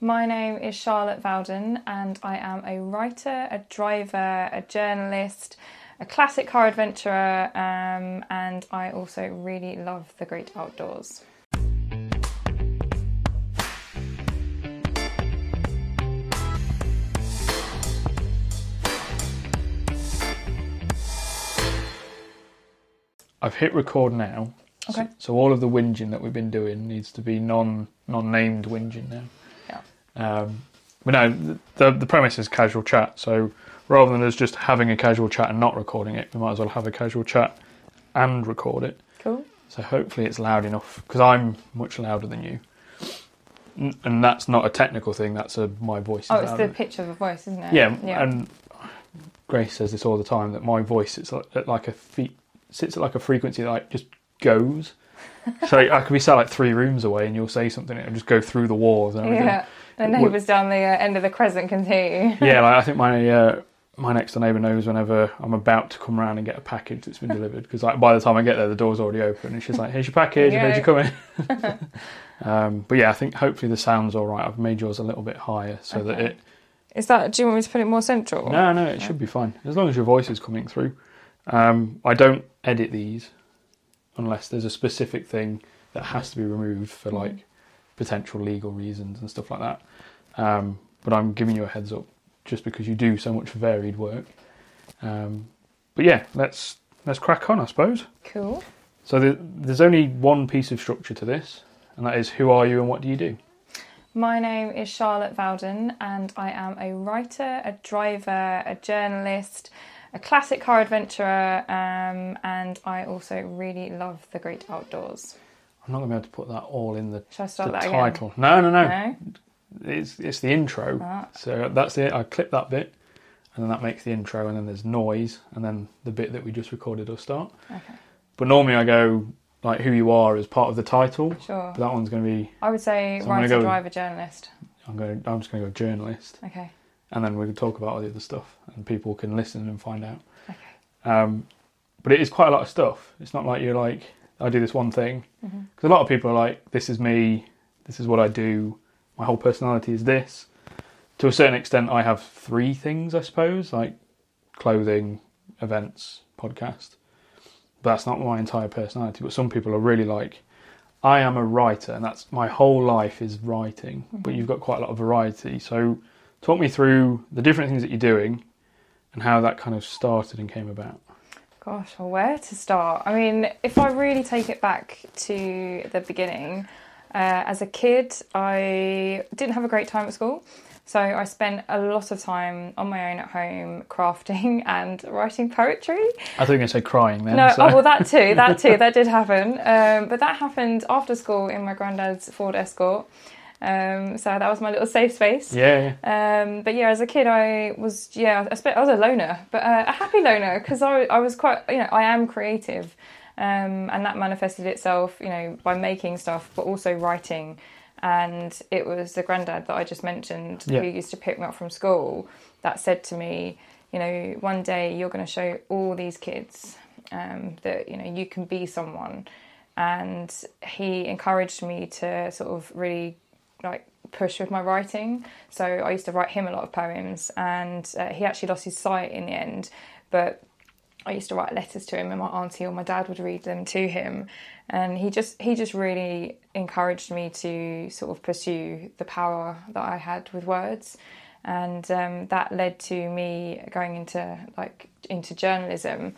My name is Charlotte Vowden, and I am a writer, a driver, a journalist, a classic car adventurer, um, and I also really love the great outdoors. I've hit record now. Okay. So, so all of the whinging that we've been doing needs to be non non named whinging now. Um, but no, the the premise is casual chat. So rather than us just having a casual chat and not recording it, we might as well have a casual chat and record it. Cool. So hopefully it's loud enough because I'm much louder than you. N- And that's not a technical thing. That's a my voice. Is Oh, it's louder. the pitch of the voice, isn't it? Yeah, Yeah. and Grace says this all the time that my voice like, at like a fe- sits at like a frequency that like just goes. so I could be sat like three rooms away, and you'll say something, and it'll just go through the walls and everything. yeah. The neighbours down the uh, end of the crescent can hear you. Yeah, like I think my uh, my next door neighbour knows whenever I'm about to come around and get a package that's been delivered because like by the time I get there, the door's already open, and she's like, "Here's your package, Yeah. here's your coming." um, but yeah, I think hopefully the sound's all right. I've made yours a little bit higher so that it Is that? Do you want me to put it more central? No, no, it should be fine as long as your voice is coming through. Um, I don't edit these unless there's a specific thing that has to be removed for like potential legal reasons and stuff like that. Um, but I'm giving you a heads up just because you do so much varied work. Um, but yeah, let's let's crack on, I suppose. Cool. So the, there's only one piece of structure to this, and that is who are you and what do you do? My name is Charlotte Vowden, and I am a writer, a driver, a journalist, a classic car adventurer, um, and I also really love the great outdoors. I'm not going to be able to put that all in the, Shall I start the that again? title. No, no, no. No? It's it's the intro. Ah. So that's it. I clip that bit, and then that makes the intro, and then there's noise, and then the bit that we just recorded will start. Okay. But normally I go like who you are as part of the title. Sure. But that one's going to be I would say So writer, go- driver, journalist. I'm going. I'm just going to go journalist, Okay. and then we can talk about all the other stuff, and people can listen and find out. Okay. Um, but it is quite a lot of stuff. It's not like you're like I do this one thing because a lot of people are like this is me, this is what I do, my whole personality is this. To a certain extent, I have three things, I suppose, like clothing, events, podcast. But that's not my entire personality. But some people are really like, I am a writer, and that's my whole life is writing. But mm-hmm. you've got quite a lot of variety. So, talk me through the different things that you're doing, and how that kind of started and came about. Gosh, well, where to start? I mean, if I really take it back to the beginning, uh, as a kid, I didn't have a great time at school. So I spent a lot of time on my own at home crafting and writing poetry. I thought you were going to say crying then. No, so- oh, well, that too, that too, that did happen. Um, but that happened after school in my granddad's Ford Escort. Um, so that was my little safe space. yeah. Um, but yeah, as a kid, I was yeah, I, spe- I was a loner, but uh, a happy loner because I, I was quite you know I am creative, um, and that manifested itself you know by making stuff, but also writing. And it was the granddad that I just mentioned Yeah. who used to pick me up from school that said to me, you know, one day you're going to show all these kids um, that you know you can be someone. And he encouraged me to sort of really like push with my writing. So I used to write him a lot of poems, and uh, he actually lost his sight in the end. But I used to write letters to him, and my auntie or my dad would read them to him, and he just he just really encouraged me to sort of pursue the power that I had with words, and um, that led to me going into like into journalism.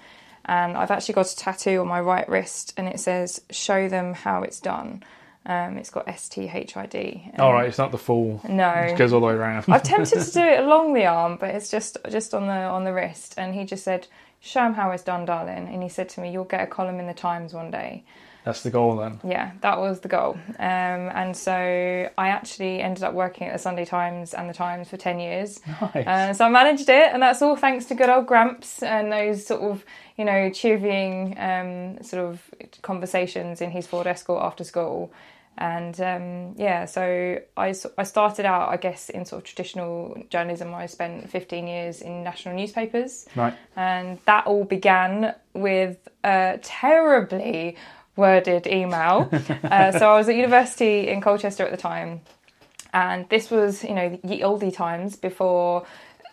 And I've actually got a tattoo on my right wrist, and it says "Show them how it's done." Um, it's got S T H I D. All right, it's not the full. No, It goes all the way around. I've tempted to do it along the arm, but it's just just on the on the wrist. And he just said, "Show him how it's done, darling." And he said to me, "You'll get a column in the Times one day." That's the goal then. Yeah, that was the goal. Um, and so I actually ended up working at the Sunday Times and the Times for ten years. Nice. Uh, so I managed it, and that's all thanks to good old Gramps and those sort of, you know, chivying um, sort of conversations in his Ford Escort after school. And um, yeah, so I, I started out, I guess, in sort of traditional journalism. I spent 15 years in national newspapers. right. And that all began with a terribly worded email. uh, so I was at university in Colchester at the time. And this was, you know, the oldie times before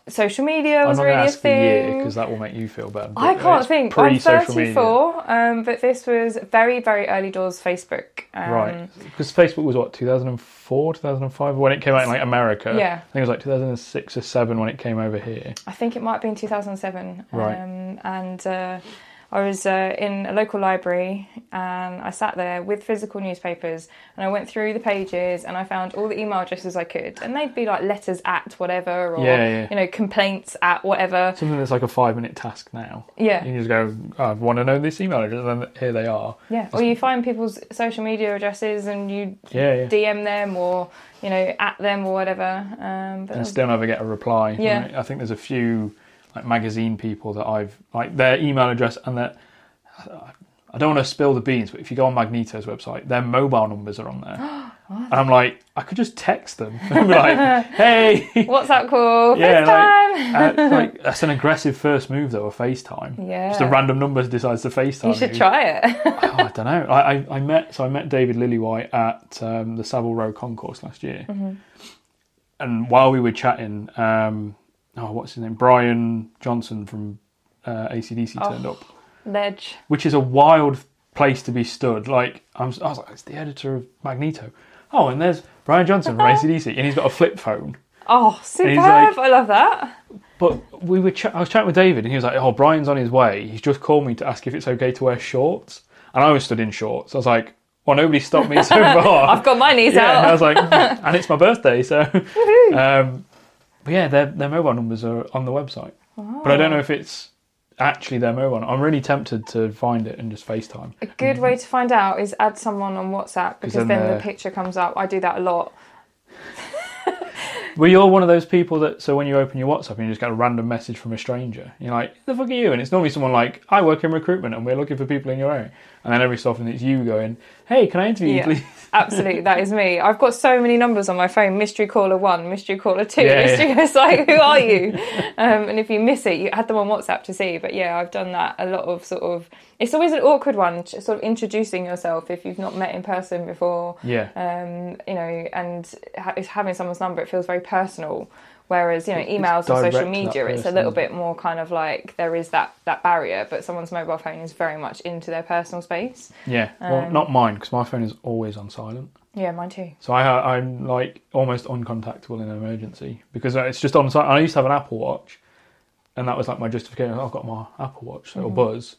social media was really a ask the year thing. because that will make you feel better. I can't think. I'm 34, um, but this was very, very early doors Facebook. Um, Right, because Facebook was what 2004, 2005 when it came out in like America. Yeah. I think it was like 2006 or seven when it came over here. I think it might have been 2007. Right. Um, and uh, I was uh, in a local library and I sat there with physical newspapers and I went through the pages and I found all the email addresses I could. And they'd be like letters at whatever or, Yeah, yeah. you know, complaints at whatever. Something that's like a five minute task now. Yeah. You just go, "Oh, I want to know this email address, and here they are. Yeah. Or you find people's social media addresses and you Yeah. DM them or, you know, at them or whatever. Um, but and still never get a reply. Yeah. right? I think there's a few like magazine people that I've like their email address and their. I don't want to spill the beans, but if you go on Magneto's website, their mobile numbers are on there. and I'm like, I could just text them and be like, hey. What's that called? Yeah, FaceTime! like, uh, like that's an aggressive first move though, a FaceTime. Yeah. Just a random number decides to FaceTime you should you. try it. oh, I don't know. I, I, I met so I met David Lillywhite at um, the Savile Row Concours last year, Mm-hmm. and while we were chatting, um, oh, what's his name? Brian Johnson from uh, ACDC Oh. turned up, Ledge. which is a wild place to be stood. Like I'm, I was like, it's the editor of Magneto. Oh, and there's Brian Johnson from ACDC, and he's got a flip phone. Oh, superb! like- I love that. But we were, ch- I was chatting with David, and he was like, "Oh, Brian's on his way. He's just called me to ask if it's okay to wear shorts." And I was stood in shorts. I was like, "Well, nobody stopped me so far." I've got my knees yeah, I was like, and it's my birthday, so. Um, but yeah, their their mobile numbers are on the website, but I don't know if it's actually their mobile. I'm really tempted to find it and just FaceTime. A good way to find out is add someone on WhatsApp because then then, they're- the picture comes up. I do that a lot. Well, you're one of those people that so when you open your WhatsApp and you just get a random message from a stranger, you're like, "The fuck are you?" And it's normally someone like, "I work in recruitment and we're looking for people in your area." And then every so often it's you going, "Hey, can I interview Yeah. you, please?" Absolutely, that is me. I've got so many numbers on my phone: mystery caller one, mystery caller two. Yeah, mystery, yeah. It's like, who are you? Um, and if you miss it, you add them on WhatsApp to see. But yeah, I've done that a lot of sort of. It's always an awkward one, sort of introducing yourself if you've not met in person before. Yeah, um, you know, and ha- it's having someone's number, it feels very personal. Whereas, you know, emails or social media, it's a little bit more kind of like there is that, that barrier, but someone's mobile phone is very much into their personal space. yeah. Well, Um, not mine because my phone is always on silent. Yeah, mine too. So I, I'm like almost uncontactable in an emergency because it's just on silent. I used to have an Apple Watch, and that was like my justification. I've got my Apple Watch, so it'll buzz.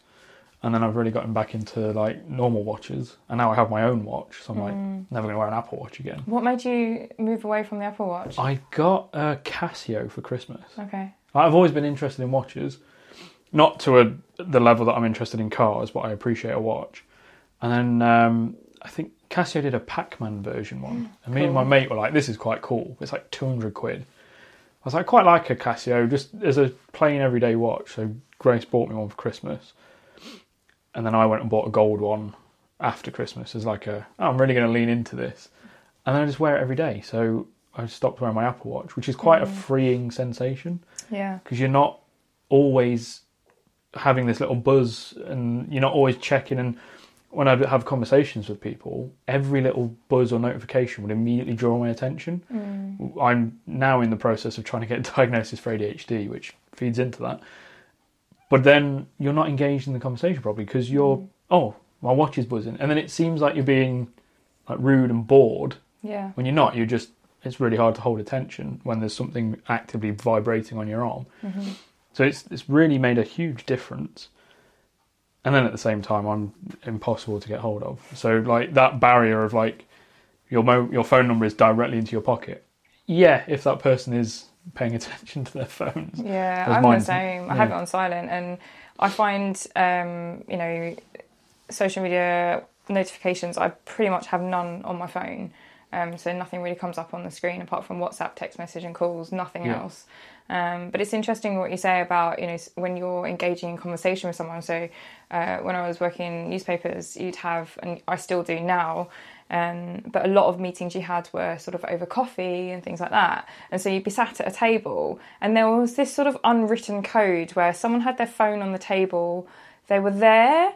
And then I've really gotten back into like normal watches, and now I have my own watch. So I'm like never going to wear an Apple Watch again. What made you move away from the Apple Watch? I got a Casio for Christmas. Okay. I've always been interested in watches, not to a, the level that I'm interested in cars, but I appreciate a watch. And then um, I think Casio did a Pac-Man version one, and me and my mate were like, "This is quite cool. It's like 200 quid." I was like, "Quite like a Casio, just as a plain everyday watch." So Grace bought me one for Christmas, and then I went and bought a gold one after Christmas as like a, oh, I'm really going to lean into this, and then I just wear it every day. So I stopped wearing my Apple Watch, which is quite a mm. freeing sensation Yeah. because you're not always having this little buzz and you're not always checking and when I have conversations with people, every little buzz or notification would immediately draw my attention. Mm. I'm now in the process of trying to get a diagnosis for ADHD, which feeds into that. But then you're not engaged in the conversation properly because you're, mm. oh, my watch is buzzing. And then it seems like you're being like rude and bored Yeah. when you're not. You're just, it's really hard to hold attention when there's something actively vibrating on your arm. Mm-hmm. So it's it's really made a huge difference. And then at the same time, I'm impossible to get hold of. So like that barrier of like your mo- your phone number is directly into your pocket. Yeah, if that person is paying attention to their phones. Yeah, I'm the mine's- same. I have it on silent, and I find um, you know social media notifications. I pretty much have none on my phone, um, so nothing really comes up on the screen apart from WhatsApp, text message, and calls. Nothing Yeah. else. Um, but it's interesting what you say about you know when you're engaging in conversation with someone. So uh, when I was working in newspapers, you'd have, and I still do now. Um, but a lot of meetings you had were sort of over coffee and things like that. And so you'd be sat at a table, and there was this sort of unwritten code where someone had their phone on the table, they were there,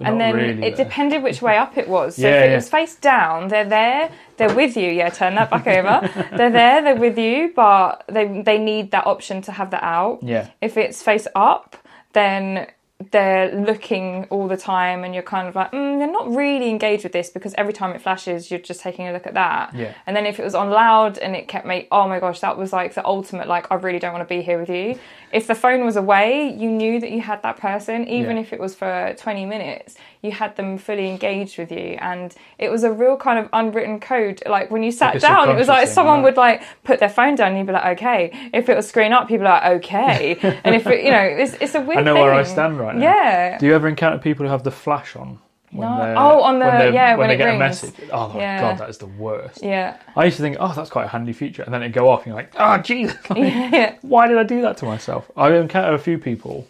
and then really it there. depended which way up it was. So Yeah, if it yeah. was face down, they're there, they're with you. Yeah, turn that back over. they're there, they're with you, but they they need that option to have that out. Yeah. If it's face up, then they're looking all the time, and you're kind of like, mm, you're not really engaged with this because every time it flashes, you're just taking a look at that. Yeah. And then if it was on loud and it kept me, oh my gosh, that was like the ultimate. Like, I really don't want to be here with you. If the phone was away, you knew that you had that person, even Yeah. if it was for 20 minutes. You had them fully engaged with you, and it was a real kind of unwritten code. Like when you sat Like down, it was like thing, someone right? would like put their phone down, and you'd be like, okay. If it was screen up, you'd be like, okay. and if it, you know, it's, it's a weird. I know where I stand right now. Yeah. Do you ever encounter people who have the flash on? When No. Oh, on the- when yeah, when, when they it get a message. Oh my Yeah. god, that is the worst. yeah. I used to think, oh, that's quite a handy feature, and then it go off, and you're like, oh, Jesus, like, Yeah. why did I do that to myself? I encounter a few people,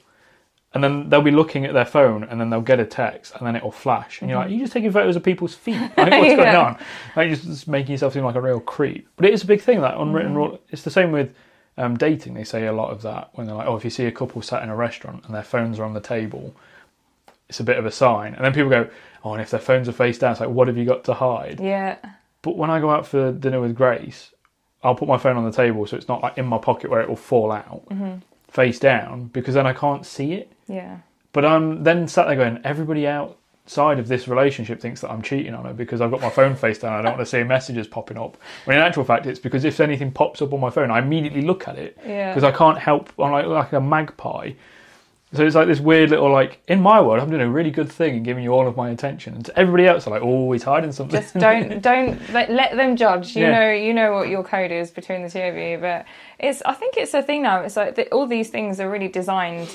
and then they'll be looking at their phone, and then they'll get a text, and then it'll flash, and you're like, you just taking photos of people's feet? Like, what's going Mm-hmm. On? Like, you're just making yourself seem like a real creep. But it is a big thing, that unwritten Mm-hmm. rule. It's the same with um, dating. They say a lot of that when they're like, oh, if you see a couple sat in a restaurant and their phones are on the table, it's a bit of a sign. And then people go, oh, and if their phones are face down, it's like, what have you got to hide? Yeah. But when I go out for dinner with Grace, I'll put my phone on the table so it's not like in my pocket where it will fall out, mm-hmm. face down, because then I can't see it. Yeah. But I'm then sat there going, everybody outside of this relationship thinks that I'm cheating on her because I've got my phone face down. I don't want to see messages popping up. When in actual fact, it's because if anything pops up on my phone, I immediately look at it Yeah. because I can't help. I'm like like a magpie. So it's like this weird little like in my world, I'm doing a really good thing and giving you all of my attention, and to everybody else, I'm like, oh, he's hiding something. just don't don't let, let them judge you Yeah. know you know what your code is between the two of you but it's i think it's a thing now it's like the, all these things are really designed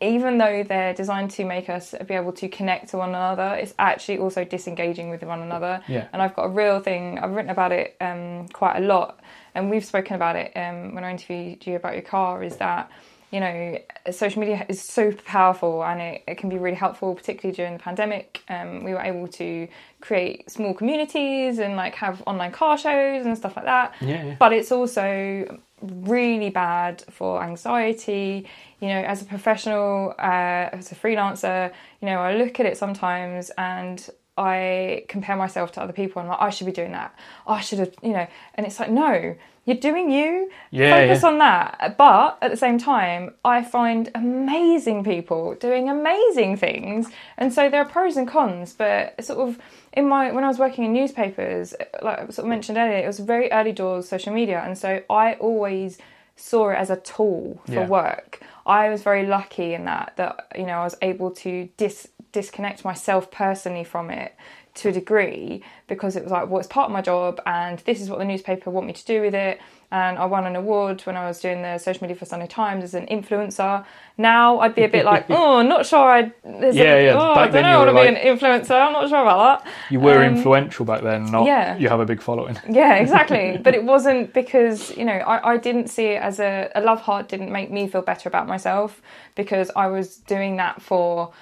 even though they're designed to make us be able to connect to one another it's actually also disengaging with one another Yeah. and i've got a real thing i've written about it um, quite a lot and we've spoken about it um, when i interviewed you about your car is that you know, social media is so powerful and it, it can be really helpful, particularly during the pandemic. Um, we were able to create small communities and like have online car shows and stuff like that. Yeah, yeah. But it's also really bad for anxiety. You know, as a professional, uh, as a freelancer, you know, I look at it sometimes and I compare myself to other people and like, I should be doing that. I should have, you know, and it's like, no, you're doing you. Yeah, Focus yeah. on that. But at the same time, I find amazing people doing amazing things. And so there are pros and cons, but sort of in my when I was working in newspapers, like I sort of mentioned earlier, it was very early doors social media, and so I always saw it as a tool for Yeah. work. I was very lucky in that that you know I was able to dis disconnect myself personally from it to a degree because it was like well it's part of my job and this is what the newspaper want me to do with it and I won an award when I was doing the social media for Sunday Times as an influencer. Now I'd be a bit like, oh, not sure I. There's Yeah, a, yeah, Oh, I don't know you how to were be an influencer. I'm not sure about that. You were Um, influential back then, not yeah. you have a big following. Yeah, exactly. but it wasn't because, you know, I, I didn't see it as a, a love heart didn't make me feel better about myself because I was doing that for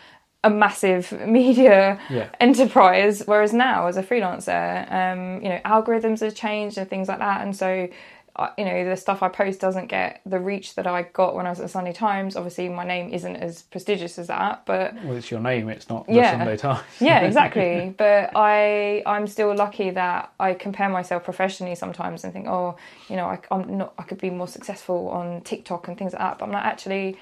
a massive media Yeah. enterprise. Whereas now, as a freelancer, um, you know, algorithms have changed and things like that. And so, uh, you know, the stuff I post doesn't get the reach that I got when I was at the Sunday Times. Obviously, my name isn't as prestigious as that, but Well, it's your name, it's not the Yeah. Sunday Times. yeah exactly but i i'm still lucky that i compare myself professionally sometimes and think oh you know I, i'm not i could be more successful on tiktok and things like that but i'm not actually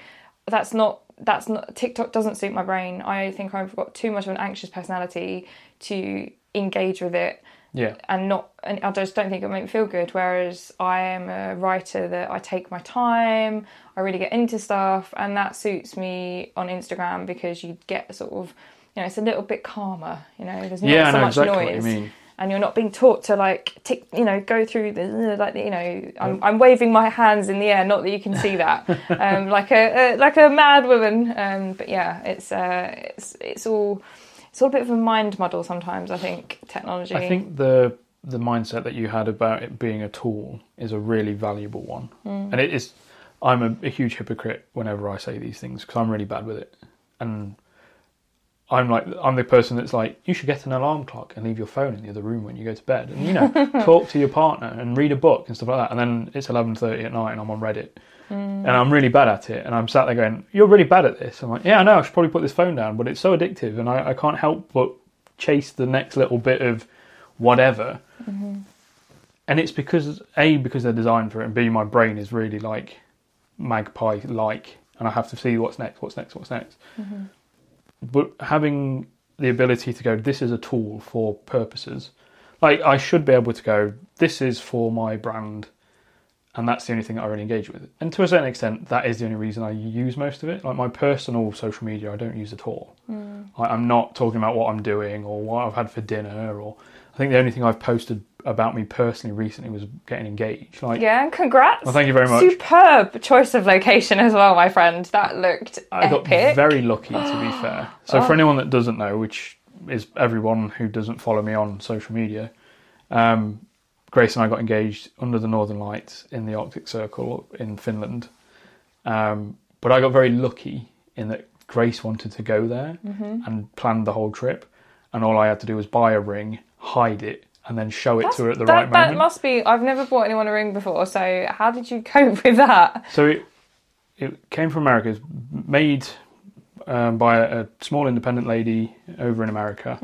that's not that's not tiktok doesn't suit my brain i think i've got too much of an anxious personality to engage with it Yeah. and not and I just don't think it'll make me feel good. Whereas I am a writer that I take my time, I really get into stuff, and that suits me on Instagram because you get sort of you know it's a little bit calmer. You know, there's not Yeah, so know much exactly what noise. And you're not being taught to like tick, you know, go through the like you know. I'm, I'm waving my hands in the air, not that you can see that, um, like a, a like a mad woman. Um, but yeah, it's uh, it's it's all it's all a bit of a mind muddle sometimes. I think technology. I think the the mindset that you had about it being a tool is a really valuable one, Mm. and it is. I'm a, a huge hypocrite whenever I say these things because I'm really bad with it, and I'm like I'm the person that's like you should get an alarm clock and leave your phone in the other room when you go to bed and you know talk to your partner and read a book and stuff like that. And then it's 11:30 at night and I'm on Reddit. Hmm. And I'm really bad at it and I'm sat there going you're really bad at this. I'm like yeah I know I should probably put this phone down but it's so addictive and I, I can't help but chase the next little bit of whatever. Mm-hmm. And it's because a because they're designed for it and b my brain is really like magpie like and I have to see what's next what's next what's next mm-hmm. But having the ability to go, this is a tool for purposes. Like I should be able to go, this is for my brand, and that's the only thing that I really engage with. And to a certain extent, that is the only reason I use most of it. Like my personal social media, I don't use at all. Hmm. Like, I'm not talking about what I'm doing or what I've had for dinner. Or I think the only thing I've posted about me personally recently was getting engaged. Like Yeah, congrats. Well, thank you very much. Superb choice of location as well, my friend. That looked I got very lucky, to be fair. So, for anyone that doesn't know, which is everyone who doesn't follow me on social media, um, Grace and I got engaged under the Northern Lights in the Arctic Circle in Finland. Um, but I got very lucky in that Grace wanted to go there and planned the whole trip, and all I had to do was buy a ring, hide it, and then show it to her at the that, right that must be. I've never bought anyone a ring before, so how did you cope with that? So it it came from America. It's made um, by a, a small independent lady over in America.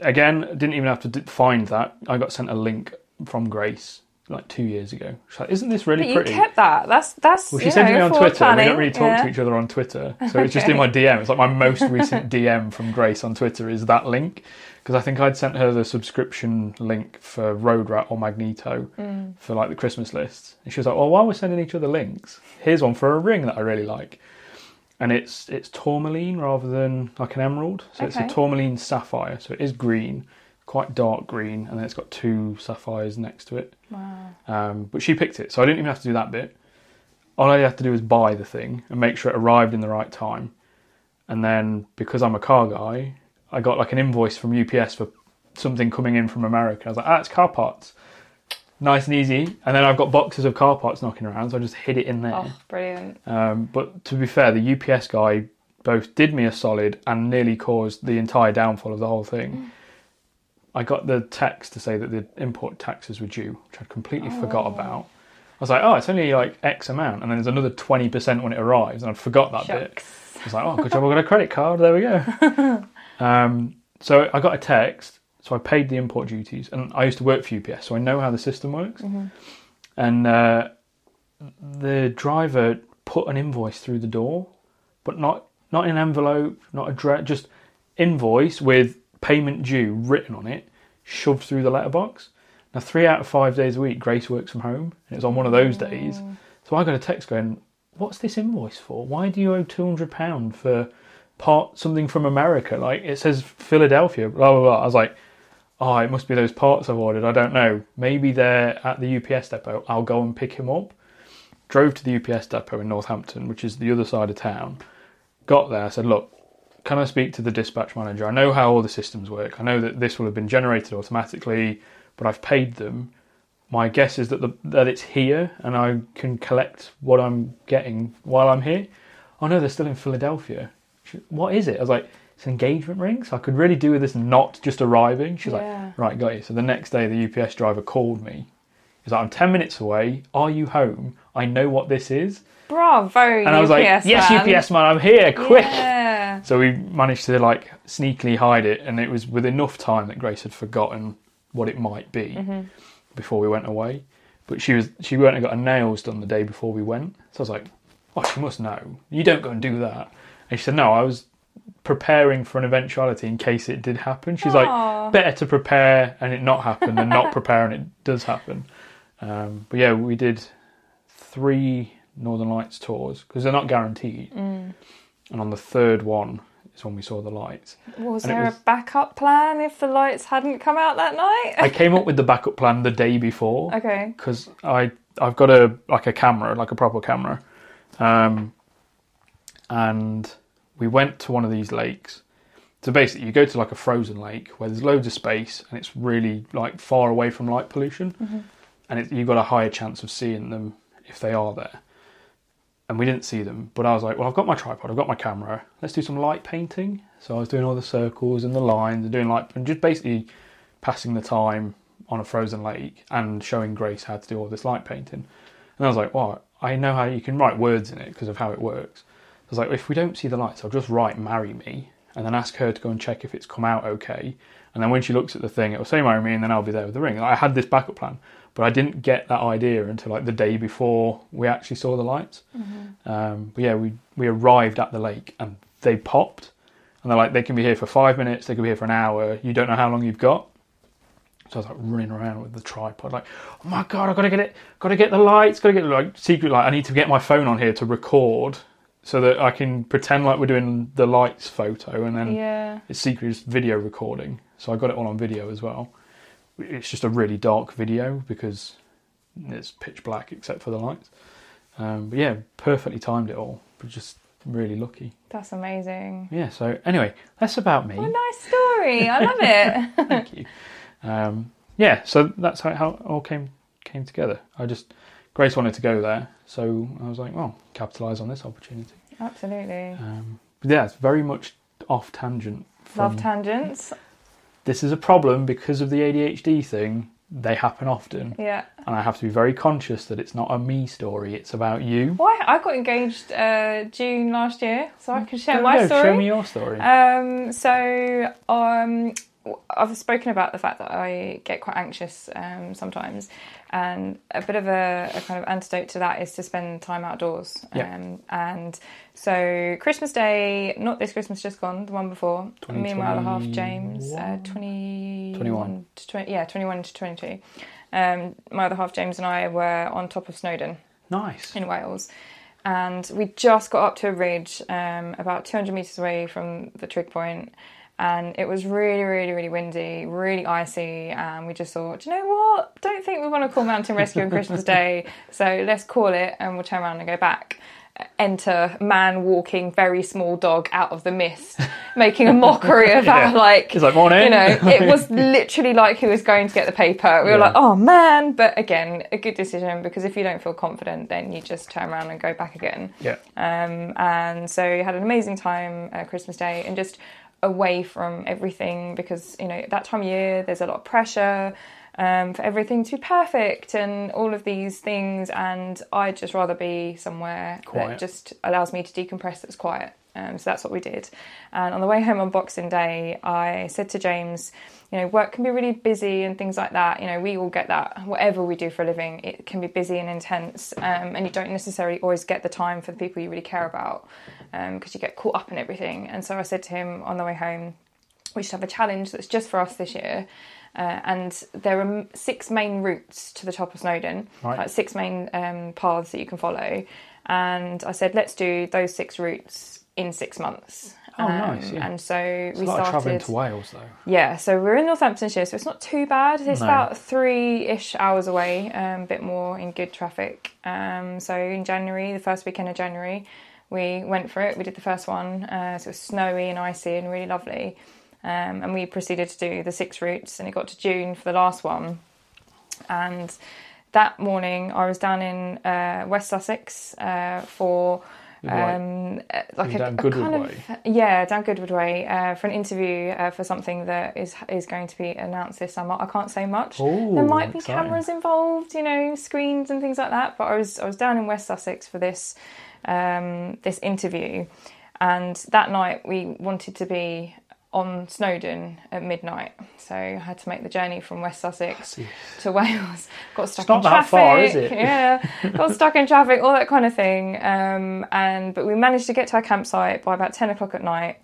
Again, didn't even have to d- find that. I got sent a link from Grace like two years ago. She's like, "Isn't this really But you pretty?" kept that. That's that's. well, she sent me on Twitter. We planning. don't really talk yeah. to each other on Twitter, so it's just in my DM. It's like my most recent DM from Grace on Twitter is that link because I think I'd sent her the subscription link for Road Rat or Magneto Mm. for like the Christmas lists, and she was like, "Well, while we're sending each other links, here's one for a ring that I really like." And it's it's tourmaline rather than like an emerald, so it's a tourmaline sapphire. So it is green, quite dark green, and then it's got two sapphires next to it. Wow. Um, but she picked it, so I didn't even have to do that bit. All I had to do was buy the thing and make sure it arrived in the right time. And then because I'm a car guy, I got like an invoice from UPS for something coming in from America. I was like, ah, it's car parts. Nice and easy. And then I've got boxes of car parts knocking around, so I just hid it in there. Oh, brilliant. Um, but to be fair, the UPS guy both did me a solid and nearly caused the entire downfall of the whole thing. I got the text to say that the import taxes were due, which I'd completely forgot about. I was like, oh, it's only like X amount, and then there's another 20% when it arrives, and I forgot that bit. Shucks. I was like, oh, good job, I got a credit card, there we go. um, so I got a text, so I paid the import duties, and I used to work for UPS, so I know how the system works. And uh, the driver put an invoice through the door, but not not in an envelope, not address, just invoice with payment due written on it, shoved through the letterbox. Now, three out of five days a week, Grace works from home, and it was on one of those days. So I got a text going, "What's this invoice for? Why do you owe two hundred pound for part something from America? Like it says Philadelphia, blah blah blah." I was like, "Oh, it must be those parts I've ordered. I don't know. Maybe they're at the UPS depot. I'll go and pick him up." Drove to the UPS depot in Northampton, which is the other side of town. Got there, I said, "Look, can I speak to the dispatch manager? I know how all the systems work. I know that this will have been generated automatically, but I've paid them. My guess is that the, that it's here and I can collect what I'm getting while I'm here. Oh no, they're still in Philadelphia. What is it? I was like, it's an engagement ring, so I could really do with this not just arriving. She's Yeah. like, right, got you. So the next day, the UPS driver called me. He's like, I'm 10 minutes away. Are you home? I know what this is. Bravo, And I was like, UPS yes, man. UPS man, I'm here, quick. Yeah. So we managed to like sneakily hide it, and it was with enough time that Grace had forgotten what it might be mm-hmm. before we went away. But she was she went and got her nails done the day before we went. So I was like, "Oh, she must know. You don't go and do that." And she said, "No, I was preparing for an eventuality in case it did happen." She's Aw. like, "Better to prepare and it not happen than not prepare and it does happen." Um, but yeah, we did three Northern Lights tours because they're not guaranteed. Mm. And on the third one is when we saw the lights. Was And there was- a backup plan if the lights hadn't come out that night? I came up with the backup plan the day before okay. because I I've got a like a camera, like a proper camera, um, and we went to one of these lakes. So basically, you go to like a frozen lake where there's loads of space and it's really like far away from light pollution, mm-hmm. and it, you've got a higher chance of seeing them if they are there. and we didn't see them. But I was like, well, I've got my tripod, I've got my camera. Let's do some light painting. So I was doing all the circles and the lines and doing like and just basically passing the time on a frozen lake and showing Grace how to do all this light painting. And I was like, well, I know how you can write words in it because of how it works. I was like, if we don't see the lights, I'll just write "marry me" and then ask her to go and check if it's come out okay. And then when she looks at the thing, it will say "marry me," and then I'll be there with the ring. And I had this backup plan, but I didn't get that idea until like the day before we actually saw the lights. Um, but yeah, we we arrived at the lake and they popped, and they're like, they can be here for five minutes, they can be here for an hour. You don't know how long you've got. So I was like running around with the tripod, like, oh my god, I've got to get it, got to get the lights, got to get the like secret light. I need to get my phone on here to record so that I can pretend like we're doing the lights photo, and then Yeah. it's secret just video recording. So I got it all on video as well. It's just a really dark video because it's pitch black except for the lights. Um, but yeah, perfectly timed it all. But just really lucky. That's amazing. Yeah. So anyway, that's about me. What a nice story. I love it. Thank you. Um, yeah, so that's how, how it all came came together. I just Grace wanted to go there, so I was like, well, capitalise on this opportunity. Absolutely. Um, yeah, it's very much off tangent. Love tangents. this is a problem because of the ADHD thing. They happen often, Yeah. and I have to be very conscious that it's not a me story. It's about you. Why I got engaged uh, June last year, so I can share my go, story. Show me your story. Um, so um, I've spoken about the fact that I get quite anxious um, sometimes, and a bit of a, a kind of antidote to that is to spend time outdoors. Yeah. Um, and so Christmas Day, not this Christmas just gone, the one before, me and my other half James, uh, 20, 21. to 20, yeah, 21 to 22. Um, my other half James and I were on top of Snowdon nice. in Wales. And we just got up to a ridge um, about 200 metres away from the trig point, and it was really, really, really windy, really icy. And we just thought, you know what? Don't think we want to call mountain rescue on Christmas Day, so let's call it and we'll turn around and go back. Enter man walking very small dog out of the mist, making a mockery of Yeah. our like He's like, morning. you know, it was literally like he was going to get the paper. We were like, oh man. But again, a good decision because if you don't feel confident, then you just turn around and go back again. Yeah. Um, and so we had an amazing time uh, Christmas Day and just away from everything because, you know, that time of year there's a lot of pressure. Um, for everything to be perfect and all of these things, and I'd just rather be somewhere Quiet. that just allows me to decompress that's quiet. Um, so that's what we did. And on the way home on Boxing Day, I said to James, you know, work can be really busy and things like that. You know, we all get that. Whatever we do for a living, it can be busy and intense, um, and you don't necessarily always get the time for the people you really care about because you get caught up in everything. And so I said to him on the way home, we should have a challenge that's just for us this year. Uh, and there are six main routes to the top of Snowdon, Right. like six main um, paths that you can follow. And I said, let's do those six routes in six months. Oh, nice, yeah. And so It's we a lot of travelling started. to Wales though. Yeah, so we're in Northamptonshire, so it's not too bad. It's No. about three ish hours away, um, a bit more in good traffic. Um, so in January, the first weekend of January, we went for it. We did the first one, uh, so it was snowy and icy and really lovely. Um, and we proceeded to do the six routes, and it got to June for the last one. And that morning, I was down in uh, West Sussex uh, for. Um, uh, like a, down a Goodwood kind Way? of yeah, down Goodwood Way uh, for an interview uh, for something that is is going to be announced this summer. I can't say much. Ooh, there might be exciting. cameras involved, you know, screens and things like that. But I was I was down in West Sussex for this um, this interview, and that night we wanted to be on Snowdon at midnight, so I had to make the journey from West Sussex to Wales. Got stuck not in that traffic. far, is it? Yeah, got stuck in traffic, all that kind of thing. Um, and but we managed to get to our campsite by about ten o'clock at night,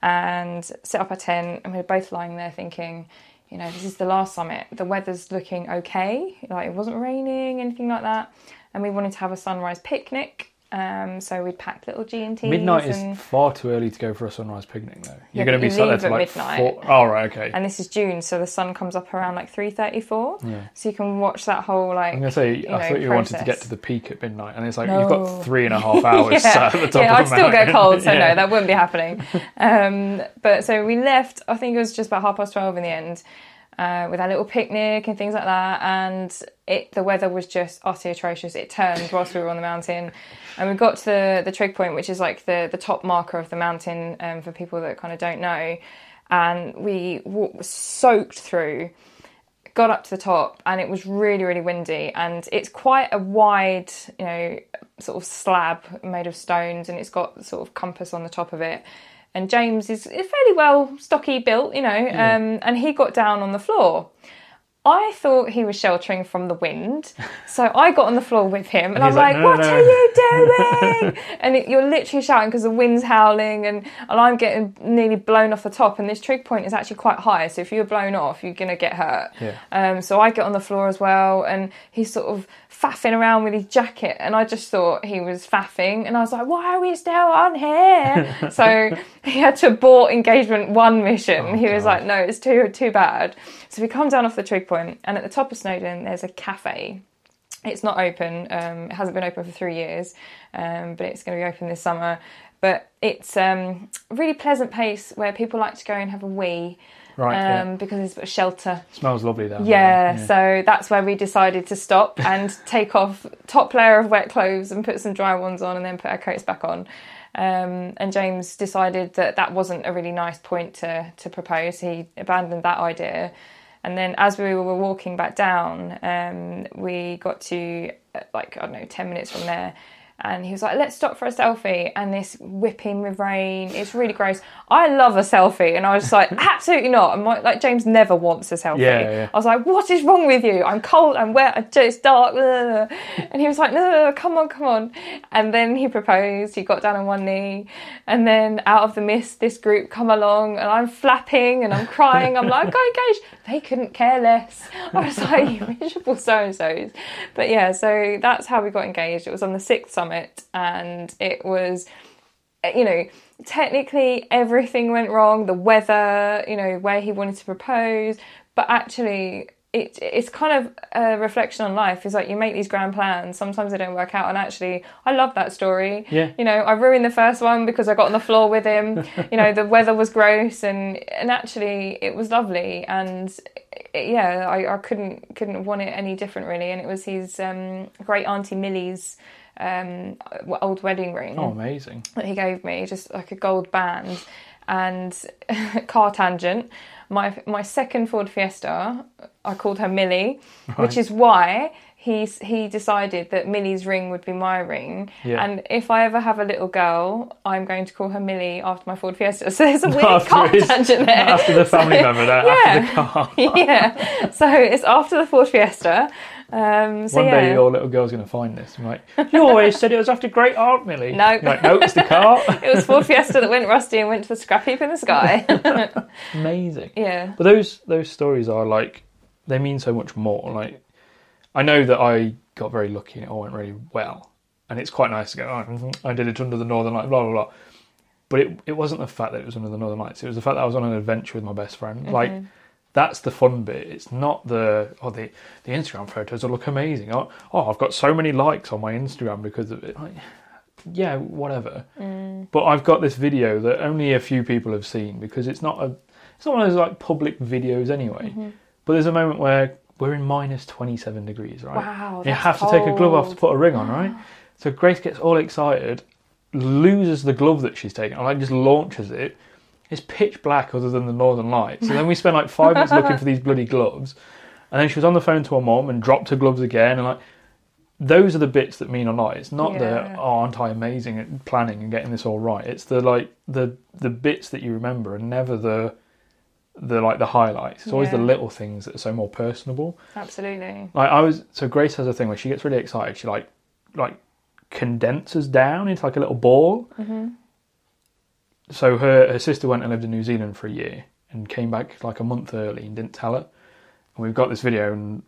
and set up our tent. And we were both lying there thinking, you know, this is the last summit. The weather's looking okay. Like it wasn't raining, anything like that. And we wanted to have a sunrise picnic. Um, so we packed little G and T's. Midnight and, is far too early to go for a sunrise picnic, though. You're going to be sat there till at like midnight. four. Oh, right, okay. and this is June, so the sun comes up around like three thirty-four. Yeah. So you can watch that whole like. I'm going to say, I know, thought you wanted to get to the peak at midnight, and it's like No. you've got three and a half hours sat at the top yeah, I'd still get cold, so Yeah. no, that wouldn't be happening. Um, but so we left. I think it was just about half past twelve in the end, uh, with our little picnic and things like that. And it the weather was just utterly atrocious. It turned whilst we were on the mountain, and we got to the the trig point, which is like the the top marker of the mountain um, for people that kind of don't know. And we walked, soaked through got up to the top and it was really really windy and it's quite a wide you know sort of slab made of stones and it's got sort of compass on the top of it and james is fairly well stocky built you know um, and he got down on the floor I thought he was sheltering from the wind, so I got on the floor with him, and, And I'm he's like, like, "No, "What no." are you doing?" and it, you're literally shouting because the wind's howling, and, and I'm getting nearly blown off the top. And this trig point is actually quite high, so if you're blown off, you're gonna get hurt. Yeah. Um, so I get on the floor as well, and he's sort of faffing around with his jacket, and I just thought he was faffing, and I was like, "Why are we still on here?" so he had to abort engagement one mission. he was God. like, "No, it's too too bad." So we come down off the trig point, and at the top of Snowdon, there's a cafe. It's not open. Um, it hasn't been open for three years, um, but it's going to be open this summer. But it's um, a really pleasant place where people like to go and have a wee Right. um, yeah. because it's a shelter. Smells lovely though. Yeah, there. so that's where we decided to stop and take off top layer of wet clothes and put some dry ones on and then put our coats back on. Um, and James decided that that wasn't a really nice point to, to propose. He abandoned that idea. And then as we were walking back down, um, we got to uh, like, I don't know, 10 minutes from there. And he was like, let's stop for a selfie. And this whipping with rain, it's really gross. I love a selfie. And I was like, absolutely not. And my, like, James never wants a selfie. Yeah, yeah. I was like, what is wrong with you? I'm cold, I'm wet, it's dark. ugh." And he was like, no, no, no, come on, come on. And then he proposed, he got down on one knee. And then out of the mist, this group come along and I'm flapping and I'm crying. I'm like, go engaged. They couldn't care less. I was like, you miserable so-and-sos. But yeah, so that's how we got engaged. It was on the sixth summit and it was you know, technically everything went wrong, the weather, you know, where he wanted to propose, but actually it, it's kind of a reflection on life. It's like you make these grand plans, sometimes they don't work out, and actually, I love that story. Yeah. You know, I ruined the first one because I got on the floor with him. you know, the weather was gross, and and actually, it was lovely, and it- yeah, I, I couldn't couldn't want it any different really. And it was his um, great auntie Millie's um, old wedding ring Oh, amazing. that he gave me, just like a gold band and car tangent. My my second Ford Fiesta, I called her Millie, which is why he's he decided that Millie's ring would be my ring. Yeah. And if I ever have a little girl, I'm going to call her Millie after my Ford Fiesta. So there's a weird After car his- tangent there. After the family member, there, after the car. yeah. So it's after the Ford Fiesta. Um, so One yeah. day your little girl's going to find this. I'm like, you always said it was after Great Aunt Millie. No. You're like, no, it's the car. it was Ford Fiesta that went rusty and went to the scrap heap in the sky. amazing. yeah. But those those stories are like they mean so much more. Like I know that I got very lucky and it all went really well, and it's quite nice to go. Oh, mhm, I did it under the Northern Lights, blah blah blah. But it it wasn't the fact that it was under the Northern Lights. It was the fact that I was on an adventure with my best friend. Like that's the fun bit. It's not the oh the the Instagram photos will look amazing. Oh, oh I've got so many likes on my Instagram because of it. Like, yeah, whatever. Mm. But I've got this video that only a few people have seen because it's not a it's not one of those like public videos anyway. Mm-hmm. But there's a moment where we're in minus 27 degrees, right? Wow, you have to take a glove off to put a ring on, right? So Grace gets all excited, loses the glove that she's taken, and like just launches it. It's pitch black other than the northern lights. So then we spent like five minutes looking for these bloody gloves. And then she was on the phone to her mom and dropped her gloves again. And like, those are the bits that mean a lot. It's not the oh, aren't I amazing at planning and getting this all right. It's the like the the bits that you remember and never the the like the highlights. It's always the little things that are so more personable. Absolutely. Like I was so Grace has a thing where she gets really excited. She like like condenses down into like a little ball. Mm-hmm. So her her sister went and lived in New Zealand for a year and came back like a month early and didn't tell her. And we've got this video and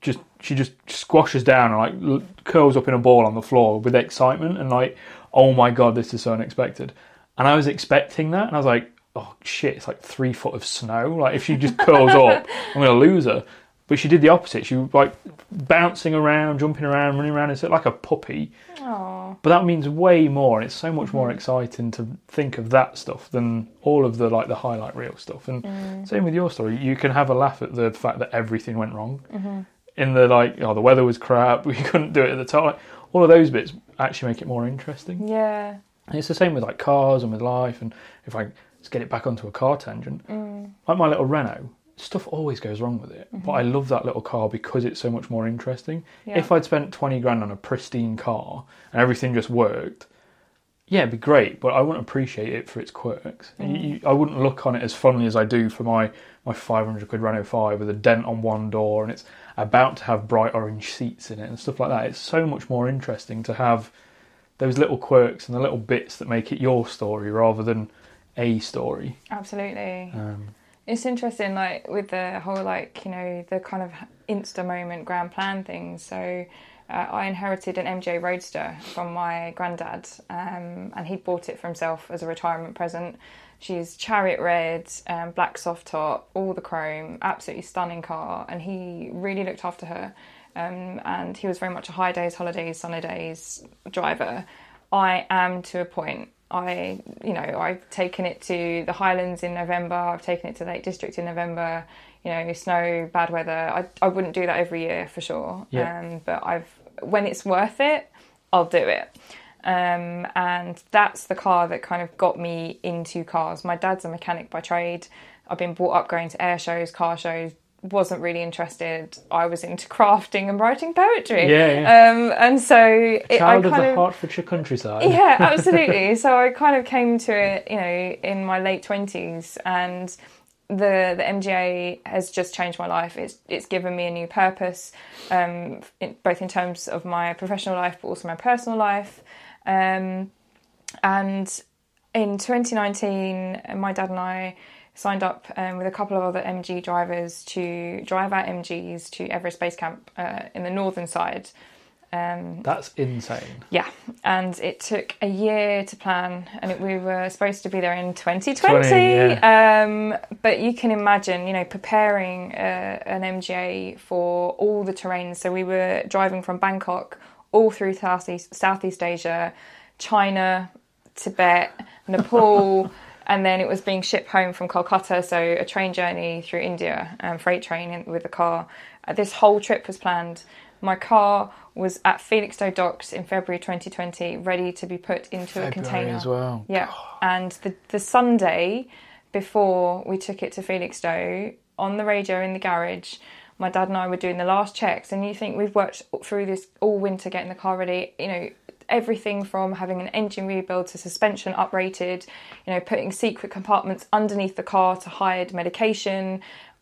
just she just squashes down and like curls up in a ball on the floor with excitement and like oh my god this is so unexpected. And I was expecting that and I was like oh shit it's like three foot of snow like if she just curls up I'm gonna lose her. But she did the opposite. She was like bouncing around, jumping around, running around, it's like a puppy. Oh, But that means way more, and it's so much Mm-hmm. more exciting to think of that stuff than all of the like the highlight reel stuff. And Mm. same with your story, you can have a laugh at the fact that everything went wrong. Mm-hmm. In the like, oh, the weather was crap, we couldn't do it at the time. Like, all of those bits actually make it more interesting. yeah. And it's the same with like cars and with life. And if I just get it back onto a car tangent, Mm. like my little Renault, stuff always goes wrong with it. But I love that little car because it's so much more interesting. Mm-hmm. Yeah. If I'd spent 20 grand on a pristine car and everything just worked, yeah, it'd be great, but I wouldn't appreciate it for its quirks. Mm. You, you, I wouldn't look on it as fondly as I do for my, my 500 quid Renault 5 with a dent on one door and it's about to have bright orange seats in it and stuff like that. It's so much more interesting to have those little quirks and the little bits that make it your story rather than a story. Absolutely. Um, It's interesting, like with the whole, like you know, the kind of insta moment grand plan things. So, uh, I inherited an MG Roadster from my granddad, um, and he bought it for himself as a retirement present. She's chariot red, um, black soft top, all the chrome, absolutely stunning car, and he really looked after her. Um, and he was very much a high days, holidays, sunny days driver. I am to a point. I, you know, I've taken it to the Highlands in November. I've taken it to the Lake District in November. You know, snow, bad weather. I, I wouldn't do that every year for sure. Yeah. Um, but I've when it's worth it, I'll do it. Um, and that's the car that kind of got me into cars. My dad's a mechanic by trade. I've been brought up going to air shows, car shows. Wasn't really interested. I was into crafting and writing poetry. Yeah, yeah. Um, and so it, I Child of kind the of Hertfordshire countryside. yeah, absolutely. so I kind of came to it, you know, in my late twenties, and the the MGA has just changed my life. It's it's given me a new purpose, um, in, both in terms of my professional life, but also my personal life. Um, and in 2019, my dad and I signed up um, with a couple of other MG drivers to drive our MGs to Everest Base Camp uh, in the northern side. Um, That's insane. yeah, and it took a year to plan, and it, we were supposed to be there in 2020. 20, um, but you can imagine, you know, preparing uh, an MGA for all the terrains. So we were driving from Bangkok all through Southeast, Southeast Asia, China, Tibet, Nepal. And then it was being shipped home from Kolkata, so a train journey through India, um, freight train in, with the car. Uh, this whole trip was planned. My car was at Felixstowe docks in February 2020, ready to be put into a February container. as well. Yeah, and the the Sunday before we took it to Felixstowe, on the radio in the garage, my dad and I were doing the last checks, and you think we've worked through this all winter getting the car ready, you know. Everything from having an engine rebuild to suspension uprated, you know, putting secret compartments underneath the car to hide medication,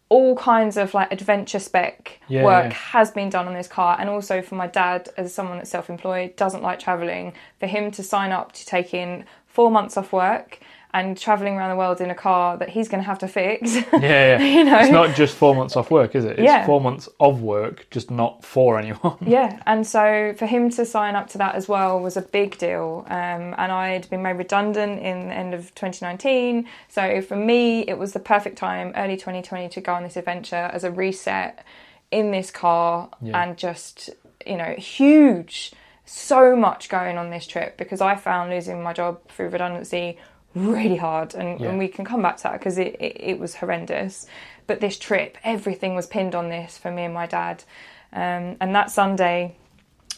all kinds of like adventure spec Yeah, work has been done on this car. And also for my dad as someone that's self-employed doesn't like traveling for him to sign up to take in four months off work and traveling around the world in a car that he's going to have to fix Yeah, yeah. You know? It's not just four months off work, is it? It's Yeah. four months of work, just not for anyone. yeah and so for him to sign up to that as well was a big deal um, and i'd been made redundant in the end of 2019 so for me it was the perfect time early 2020 to go on this adventure as a reset in this car Yeah. and just you know huge so much going on this trip because i found losing my job through redundancy really hard and, Yeah. and we can come back to that because it, it, it was horrendous. But this trip everything was pinned on this for me and my dad. Um, and that sunday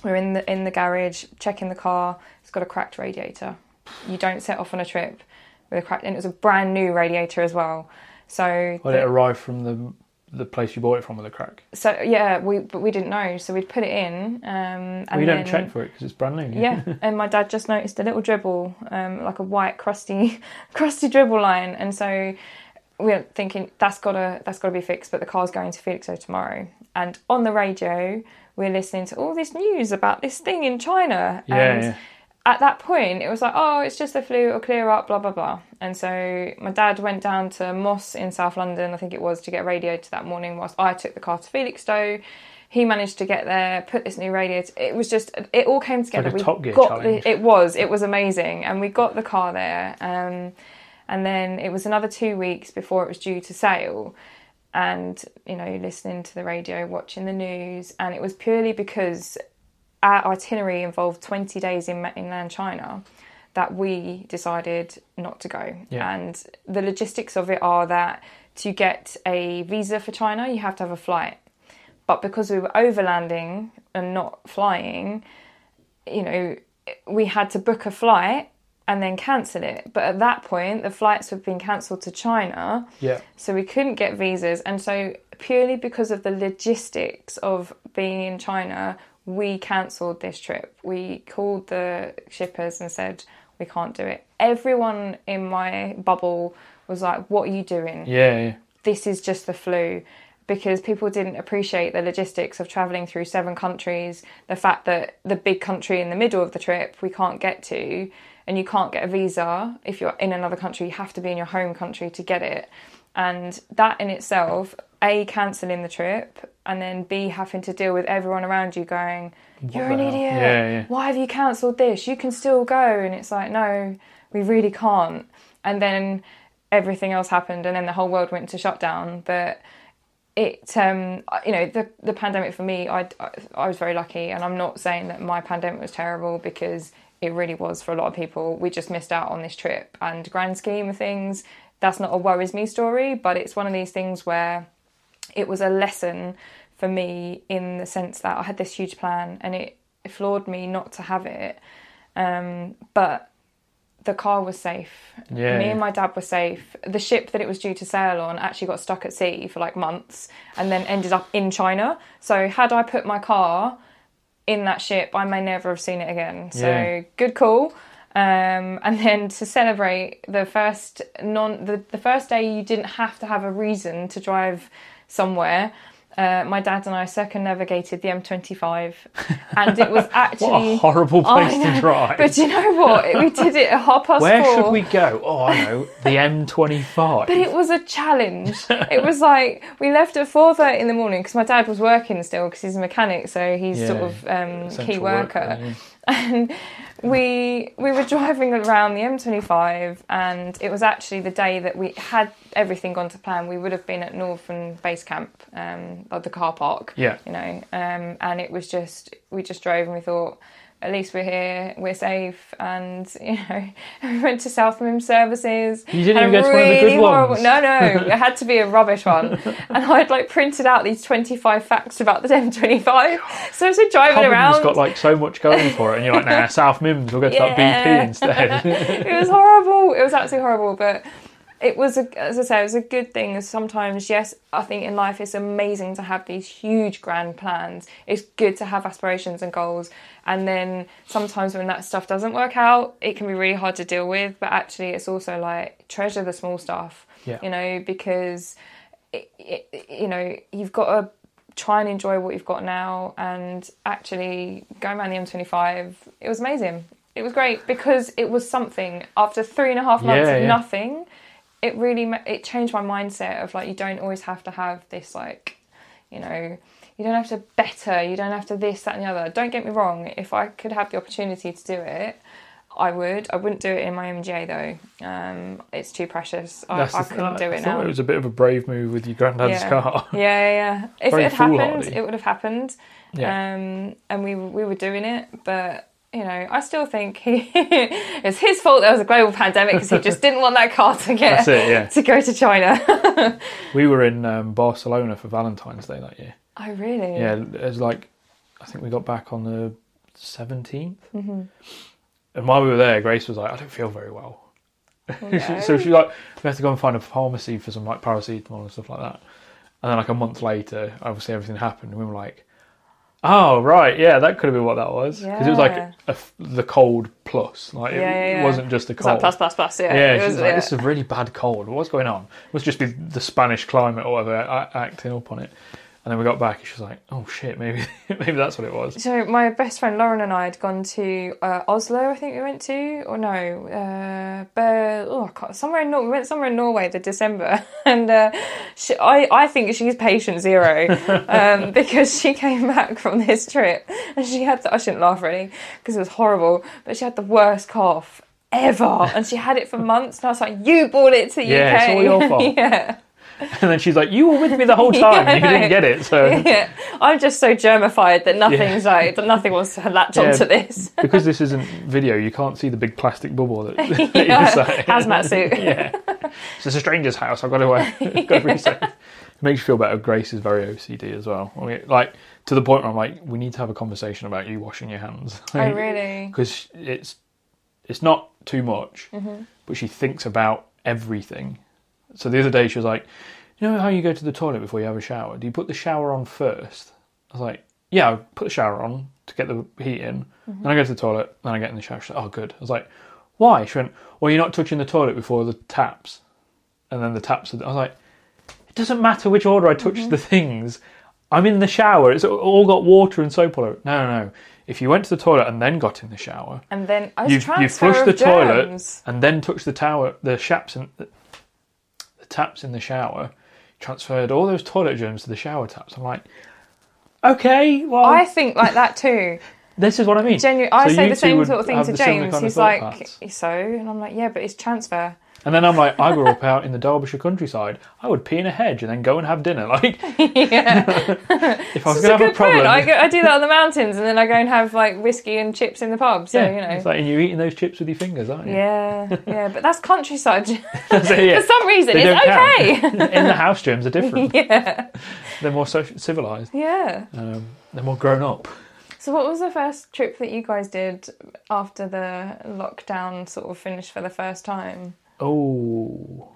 we're in the in the garage checking the car. It's got a cracked radiator. You don't set off on a trip with a cracked and it was a brand new radiator as well. So Well, the- it arrived from the the place you bought it from with a crack. so yeah we but we didn't know so we'd put it in um and Well, you don't then- check for it because it's brand new. yeah, and my dad just noticed a little dribble, um, like a white crusty, crusty dribble line, and so we were thinking that's gotta that's gotta be fixed. But the car's going to Felixstowe tomorrow, and on the radio we're listening to all this news about this thing in China. Yeah, and yeah. At that point, it was like, oh, it's just the flu, it'll clear up, blah blah blah. And so my dad went down to Moss in South London, I think it was, to get radiated that morning. Whilst I took the car to Felixstowe, he managed to get there, put this new radiator. It was just, it all came together. a we got challenge. The, it was, it was amazing, and we got the car there. Um, and then it was another two weeks before it was due to sail. and you know listening to the radio, watching the news, and it was purely because our itinerary involved 20 days in mainland China that we decided not to go. Yeah. And the logistics of it are that to get a visa for China, you have to have a flight. But because we were overlanding and not flying, you know, we had to book a flight and then cancel it. But at that point, the flights had been cancelled to China. Yeah. So we couldn't get visas. And so, purely because of the logistics of being in China, we cancelled this trip. We called the shippers and said, we can't do it. Everyone in my bubble was like, what are you doing? Yeah, yeah. This is just the flu. Because people didn't appreciate the logistics of travelling through seven countries, the fact that the big country in the middle of the trip we can't get to, and you can't get a visa if you're in another country, you have to be in your home country to get it. And that in itself, A, cancelling the trip, and then B, having to deal with everyone around you going, You're an hell?" idiot. Yeah, yeah. Why have you cancelled this? You can still go. And it's like, No, we really can't. And then everything else happened, and then the whole world went into shutdown. But it um you know the the pandemic for me I, I I was very lucky and I'm not saying that my pandemic was terrible because it really was for a lot of people we just missed out on this trip and grand scheme of things that's not a worries me story but it's one of these things where it was a lesson for me in the sense that I had this huge plan and it, it floored me not to have it um but the car was safe. Yeah, Me and my dad were safe. The ship that it was due to sail on actually got stuck at sea for like months and then ended up in China. So had I put my car in that ship, I may never have seen it again. So Yeah. good call. Um, and then to celebrate the first non the, the first day you didn't have to have a reason to drive somewhere. Uh, my dad and I circumnavigated the M25, and it was actually What a horrible place know. to drive. But you know what? We did it at half past Where four. should we go? Oh, I know. The M25. But it was a challenge. it was like we left at four thirty in the morning because my dad was working still because he's a mechanic, so he's Yeah, sort of um, key worker. yeah. And we we were driving around the M25, and it was actually the day that we had everything gone to plan. We would have been at Northern Base Camp, um, at the car park. Yeah. you know, um, and it was just we just drove and we thought. At least we're here, we're safe, and you know, we went to South Mimms services. You didn't even get to one of the good really horrible- ones. No, no, it had to be a rubbish one. and I'd like printed out these 25 facts about the M25. So I was driving Cobham's around. got like so much going for it, and you're like, nah, South Mimms, we'll go to that BP instead. it was horrible. It was absolutely horrible, but it was a, as I say, it was a good thing. Sometimes, yes, I think in life it's amazing to have these huge grand plans. It's good to have aspirations and goals, and then sometimes when that stuff doesn't work out, it can be really hard to deal with. But actually, it's also like treasure the small stuff. Yeah. You know, because it, it, you know you've got to try and enjoy what you've got now. And actually, going around the M25, it was amazing. It was great because it was something. After three and a half months Yeah, of yeah. nothing, it really it changed my mindset of like you don't always have to have this like, you know. You don't have to better, you don't have to this, that, and the other. Don't get me wrong, if I could have the opportunity to do it, I would. I wouldn't do it in my MGA though. Um, it's too precious. I, I couldn't do I it thought now. it was a bit of a brave move with your granddad's yeah. car. Yeah, yeah, yeah. If Very it had happened, it would have happened. Yeah. Um, and we we were doing it, but you know, I still think he it's his fault there was a global pandemic because he just didn't want that car to get That's it, yeah. to go to China. We were in um, Barcelona for Valentine's Day that year. oh, really? Yeah, it was like, I think we got back on the 17th. Mm-hmm. And while we were there, Grace was like, I don't feel very well. no. so she like, we had to go and find a pharmacy for some like paracetamol and stuff like that. And then like a month later, obviously everything happened. And we were like, oh, right, yeah, that could have been what that was. Because it was like a f the cold plus. Like it, Yeah, yeah, wasn't just a It's like cold. plus plus plus. Yeah. Yeah, it was, like, yeah. this is a really bad cold. What's going on? It must just be the Spanish climate or whatever a- acting up on it. And then we got back, and she was like, "Oh shit, maybe maybe that's what it was." So my best friend Lauren and I had gone to uh, Oslo, I think we went to, or no, uh, Ber- oh, somewhere in Nor- we went somewhere in Norway the December, and uh, she, I I think she's patient zero um, because she came back from this trip and she had the, I shouldn't laugh really because it was horrible, but she had the worst cough ever, and she had it for months, and I was like, you brought it to the Yeah, UK, it's all your fault. yeah. And then she's like, "You were with me the whole time. Yeah, you didn't get it." So yeah, I'm just so germified that nothing's like that nothing wants to latch Yeah. onto this. because this isn't video, you can't see the big plastic bubble that, that Yeah, you say. hazmat suit. yeah, so it's a stranger's house. I've got to, uh, got to be safe. It makes you feel better. Grace is very OCD as well. I mean, like to the point where I'm like, we need to have a conversation about you washing your hands. Oh really? Because it's it's not too much, Mm-hmm. but she thinks about everything. So the other day she was like, "You know how you go to the toilet before you have a shower? Do you put the shower on first? I was like, "Yeah, I put the shower on to get the heat in. Mm-hmm. Then I go to the toilet. Then I get in the shower." She's like, "Oh, good." I was like, "Why?" She went, "Well, you're not touching the toilet before the taps." And then the taps. Are, I was like, "It doesn't matter which order I touch Mm-hmm. the things. I'm in the shower. It's all got water and soap all over. it." No, no, no. If you went to the toilet and then got in the shower, And then I you you flush the toilet and then touched the tower, the shaps in the, taps in the shower. Transferred all those toilet germs to the shower taps. I'm like, okay, well, I think like that too. this is what I mean. Genuine. I So say the same sort of thing to James. He's like, so, and I'm like, yeah, but it's transfer. And then I'm like, I grew up out in the Derbyshire countryside. I would pee in a hedge and then go and have dinner. Like, yeah, if I was going to have a problem. I, go, I do that on the mountains, and then I go and have like whiskey and chips in the pub. So yeah, you know, it's like, and you're eating those chips with your fingers, aren't you? yeah, yeah. But that's countryside. Yeah. For some reason, They it's okay. in the house germs are different. yeah, They're more civilized. yeah. Um, they're more grown up. So, what was the first trip that you guys did after the lockdown sort of finished for the first time? Oh,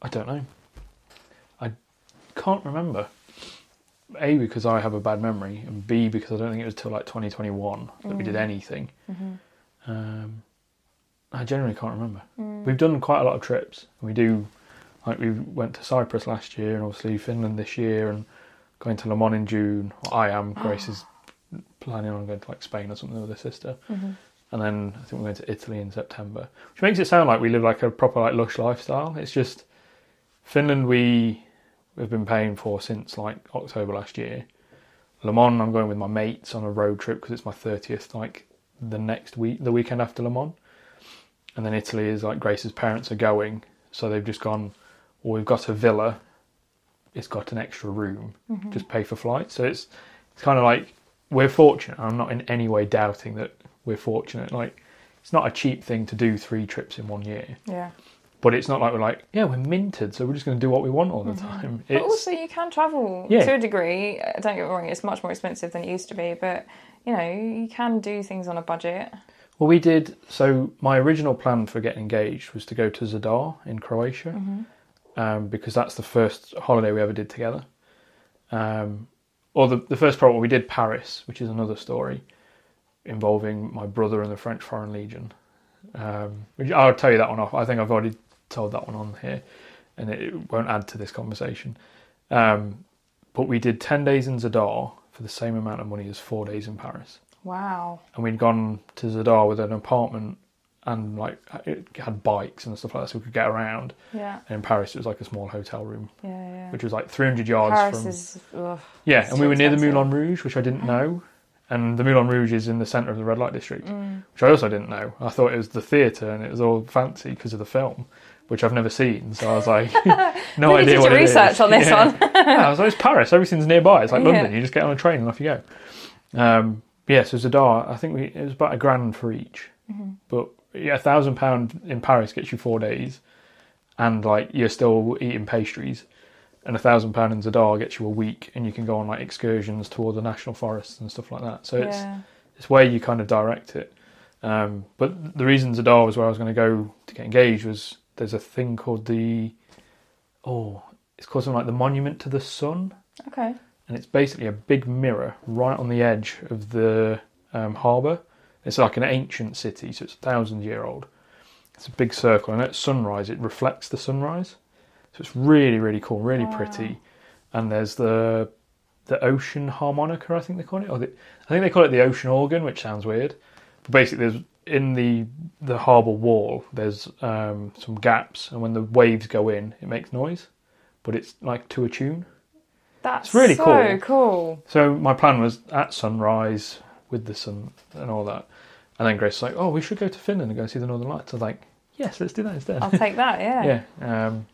I don't know. I can't remember. A because I have a bad memory, and B because I don't think it was till like 2021 that we did mm. anything. Mm-hmm. Um, I generally can't remember. Mm. We've done quite a lot of trips. We do, like we went to Cyprus last year, and obviously Finland this year, and going to Le Mans in June. Well, I am. Grace ah. is planning on going to like Spain or something with her sister. Mm-hmm. And then I think we're going to Italy in September, which makes it sound like we live like a proper like lush lifestyle. It's just Finland we have been paying for since like October last year. Le Mans I'm going with my mates on a road trip because it's my thirtieth like the next week, the weekend after Le Mans. And then Italy is like Grace's parents are going, so they've just gone. Well, we've got a villa. It's got an extra room. Mm-hmm. Just pay for flights. So it's it's kind of like we're fortunate. I'm not in any way doubting that we're fortunate. Like it's not a cheap thing to do three trips in one year, Yeah. but it's not like we're like yeah we're minted, so we're just going to do what we want all the time. But also, you can travel Yeah. to a degree. Uh, Don't get me wrong; it's much more expensive than it used to be. But you know, you can do things on a budget. well we did. So my original plan for getting engaged was to go to Zadar in Croatia, um, because that's the first holiday we ever did together. Um, or the the first problem we did Paris, which is another story involving my brother and the French Foreign Legion. Um, which I'll tell you that one off. I think I've already told that one on here, and it won't add to this conversation. Um, but we did ten days in Zadar for the same amount of money as four days in Paris, Wow. and we'd gone to Zadar with an apartment and like it had bikes and stuff like that, so we could get around. Yeah. And in Paris, it was like a small hotel room, Yeah. Yeah. which was like three hundred yards Paris from. is. Ugh. Yeah, and we were near the. Moulin Rouge, which I didn't know. And the Moulin Rouge is in the centre of the red light district, Mm. which I also didn't know. I thought it was the theatre and it was all fancy because of the film, which I've never seen. So I was like, no Really idea did what it is. research on this Yeah. one. yeah, I was like, it's Paris. Everything's nearby. It's like Yeah. London. You just get on a train and off you go. Um, yeah, so Zadar, I think we, it was about a grand for each. Mm-hmm. But yeah, a thousand pound in Paris gets you four days, and like you're still eating pastries. And a thousand pound in Zadar gets you a week, and you can go on like excursions toward the national forests and stuff like that. So it's yeah. it's where you kind of direct it. Um, but the reason Zadar was where I was going to go to get engaged was there's a thing called the oh, it's called something like the Monument to the Sun, Okay. and it's basically a big mirror right on the edge of the um, harbour. It's like an ancient city, so it's a thousand year old. It's a big circle, and at sunrise it reflects the sunrise, so it's really really cool, really Wow. pretty. And there's the the ocean harmonica, I think they call it, or the, I think they call it the ocean organ, which sounds weird. But basically, there's in the the harbour wall, there's um, some gaps, and when the waves go in, it makes noise, but it's like to a tune. That's It's really so cool. cool. So my plan was at sunrise with the sun and all that, and then Grace was like, "Oh, we should go to Finland and go see the Northern Lights." I was like, "Yes, let's do that instead." I'll take that. Yeah. yeah. Um,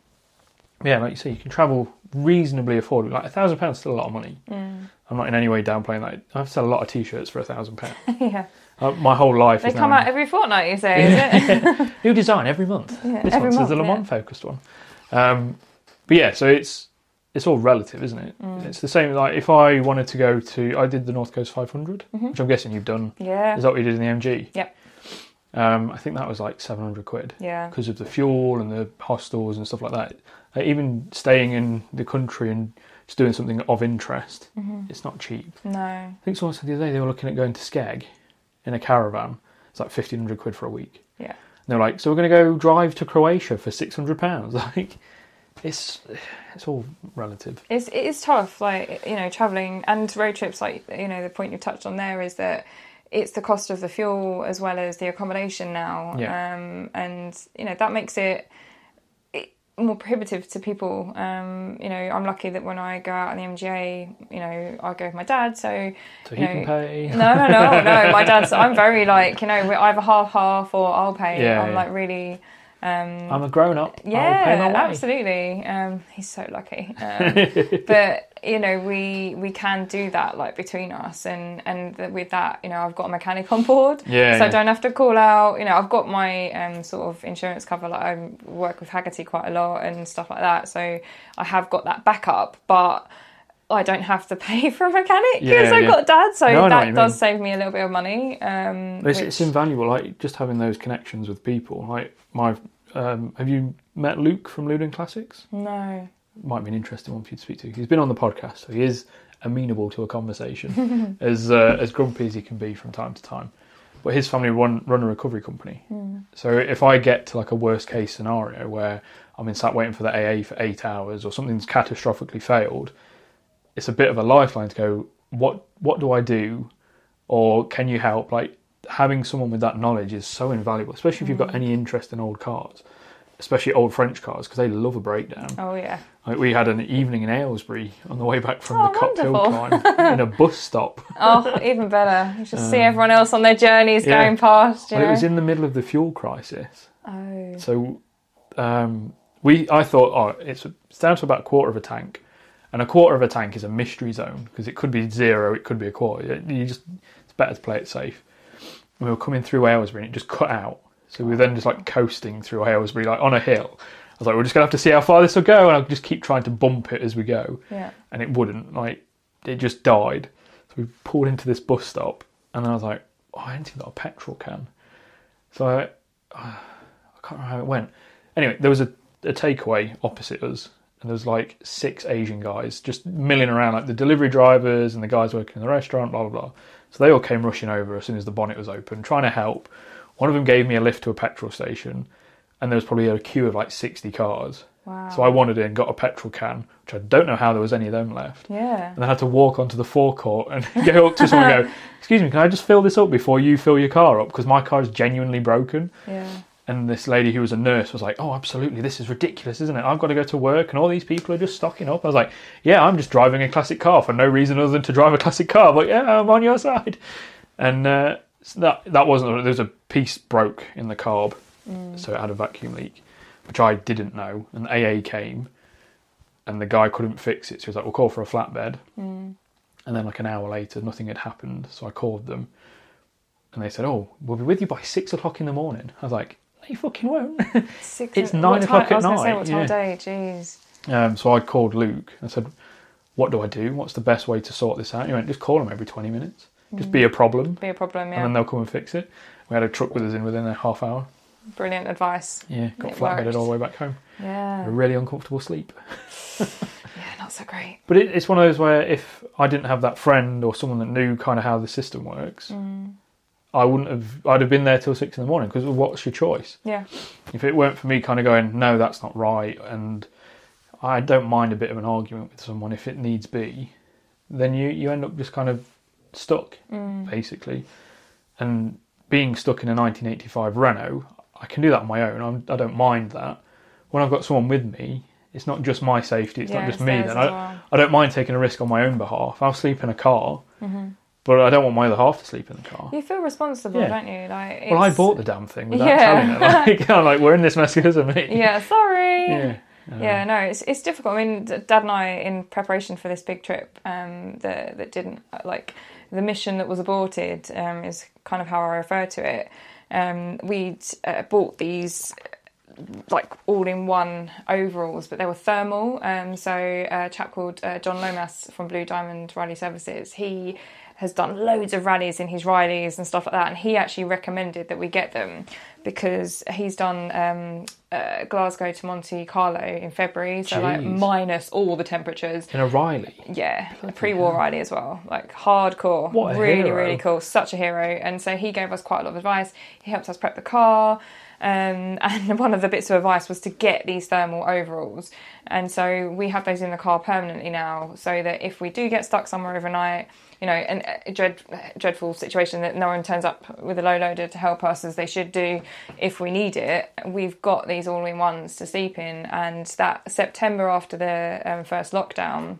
yeah, like you say, you can travel reasonably affordably. Like a thousand pounds is still a lot of money. Mm. I'm not in any way downplaying that. I've sold a lot of t-shirts for a thousand pounds. yeah. Uh, My whole life They come now out every fortnight, you say, it? new design every month. Yeah, this every month is the Le month, Mans focused one. Um, but yeah, so it's it's all relative, isn't it? Mm. It's the same. Like if I wanted to go to, I did the North Coast 500, which I'm guessing you've done. Yeah. Is that what you did in the MG? Yep. Um, I think that was like 700 quid Yeah. because of the fuel and the hostels and stuff like that. Uh, even staying in the country and just doing something of interest, Mm-hmm. it's not cheap. No. I think someone said the other day they were looking at going to Skeg in a caravan. It's like 1500 quid for a week. Yeah. And they're like, so we're going to go drive to Croatia for 600 pounds. Like, it's it's all relative. It's it is tough, like you know, traveling and road trips. Like you know, the point you touched on there is that it's the cost of the fuel as well as the accommodation now, Yeah. um, and you know that makes it more prohibitive to people. Um, you know, I'm lucky that when I go out on the MGA, you know, I go with my dad, so So you know, can pay. No, no, no, no. My dad's. I'm very like you know, we're either half half or I'll pay. Yeah, I'm yeah. like really. Um, I'm a grown up. yeah, I'll pay my way. absolutely. Um, he's so lucky. Um, but you know, we we can do that like between us, and and th- with that, you know, I've got a mechanic on board, Yeah, so I don't have to call out. You know, I've got my um, sort of insurance cover. Like I work with Hagerty quite a lot and stuff like that, so I have got that backup, but. I don't have to pay for a mechanic because Yeah, I've yeah. got dad, so No, I know what that does mean. save me a little bit of money. Um, It's, which- it's invaluable. Like just having those connections with people. Like my, um, have you met Luke from Ludin Classics? no, Might be an interesting one for you to speak to. He's been on the podcast, so he is amenable to a conversation, as uh, as grumpy as he can be from time to time. But his family run run a recovery company. So if I get to like a worst case scenario where I'm in sat waiting for the AA for eight hours or something's catastrophically failed, it's a bit of a lifeline to go. What what do I do, or can you help? Like having someone with that knowledge is so invaluable, especially if you've got any interest in old cars, especially old French cars because they love a breakdown. oh yeah, Like we had an evening in Aylesbury on the way back from Oh, the cocktail climb in a bus stop. oh even better. You just see everyone else on their journeys Um, yeah. going past. You Well, it was in the middle of the fuel crisis, oh. so um, we I thought, oh, it's, it's down to about a quarter of a tank, and a quarter of a tank is a mystery zone because it could be zero, it could be a quarter. You just it's better to play it safe. We were coming through Aylesbury and it just cut out, so we were then just like coasting through Aylesbury like on a hill. I was like, we're just gonna have to see how far this will go, and I'll just keep trying to bump it as we go. Yeah. and it wouldn't. Like it just died. So we pulled into this bus stop, and I was like, "Oh, I ain't even got a petrol can." So I, uh, I can't remember how it went. Anyway, there was a, a takeaway opposite us, and there was like six Asian guys just milling around, like the delivery drivers and the guys working in the restaurant, blah blah blah. So they all came rushing over as soon as the bonnet was open, trying to help. One of them gave me a lift to a petrol station, and there was probably a queue of like sixty cars. Wow. So I wandered in, got a petrol can, which I don't know how there was any of them left. Yeah. And I had to walk onto the forecourt and go up to someone and go, Excuse me, can I just fill this up before you fill your car up? Because my car is genuinely broken. Yeah. And this lady who was a nurse was like, Oh, absolutely, this is ridiculous, isn't it? I've got to go to work and all these people are just stocking up. I was like, Yeah, I'm just driving a classic car for no reason other than to drive a classic car. But yeah, I'm on your side. And uh, so that that wasn't, there was a piece broke in the carb, so it had a vacuum leak, which I didn't know. And AA came and the guy couldn't fix it. So he was like, "We'll call for a flatbed." And then, like an hour later, nothing had happened. So I called them, and they said, "Oh, we'll be with you by six o'clock in the morning." I was like, "No, you fucking won't." Six It's what nine time- o'clock I at was gonna night, Say, what time yeah. of day? Jeez. um, so I called Luke and said, "What do I do? What's the best way to sort this out?" He went, "Just call them every twenty minutes. Just be a problem, Be a problem. and then they'll come and fix it." We had a truck with us in within a half hour. Brilliant advice. Yeah, got It flatbedded all the way back home. Yeah. A really uncomfortable sleep. Yeah. Not so great. But it, it's one of those where if I didn't have that friend or someone that knew kind of how the system works, Mm. I wouldn't have. I'd have been there till six in the morning because what's your choice? Yeah. If it weren't for me, kind of going, no, that's not right, and I don't mind a bit of an argument with someone if it needs be, then you you end up just kind of stuck Mm. basically, and being stuck in a 1985 Renault, I can do that on my own. I'm, I don't mind that. When I've got someone with me, it's not just my safety. It's Yeah, not just me. Then as I. I don't mind taking a risk on my own behalf. I'll sleep in a car, Mm-hmm. But I don't want my other half to sleep in the car. You feel responsible, Yeah. don't you? Like. Well, I bought the damn thing without Yeah. telling her. Like, I'm like, we're in this mess because of me. Yeah. Sorry. Yeah. Uh, Yeah, no, it's it's difficult. I mean, D- Dad and I, in preparation for this big trip, um, that that didn't like the mission that was aborted um, is kind of how I refer to it. Um, we'd uh, bought these like all-in-one overalls, but they were thermal. Um, so a chap called uh, John Lomas from Blue Diamond Rally Services, he has done loads of rallies in his Rileys and stuff like that, and he actually recommended that we get them because he's done um, uh, Glasgow to Monte Carlo in February, so like minus all the temperatures. In a Riley. Yeah, a pre-war Riley as well, like hardcore. What a really, hero. really cool. Such a hero. And so he gave us quite a lot of advice. He helped us prep the car. Um, and one of the bits of advice was to get these thermal overalls. And so we have those in the car permanently now, so that if we do get stuck somewhere overnight, you know, an a dread, dreadful situation that no one turns up with a low loader to help us as they should do if we need it, we've got these all in ones to sleep in. And that September after the um, first lockdown,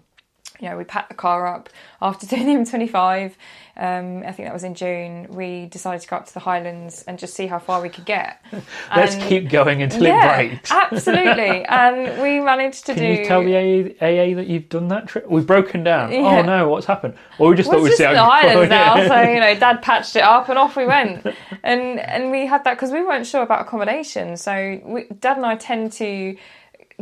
you know, we packed the car up after doing the M25. Um, I think that was in June. We decided to go up to the Highlands and just see how far we could get. Let's And- keep going until yeah, it breaks. absolutely. And we managed to Can do. you tell the AA, AA that you've done that trip? We've broken down. Yeah. Oh no, what's happened? Or we just Well, thought we'd see how the. Highlands now, so you know, Dad patched it up and off we went, and and we had that because we weren't sure about accommodation. So we, Dad and I tend to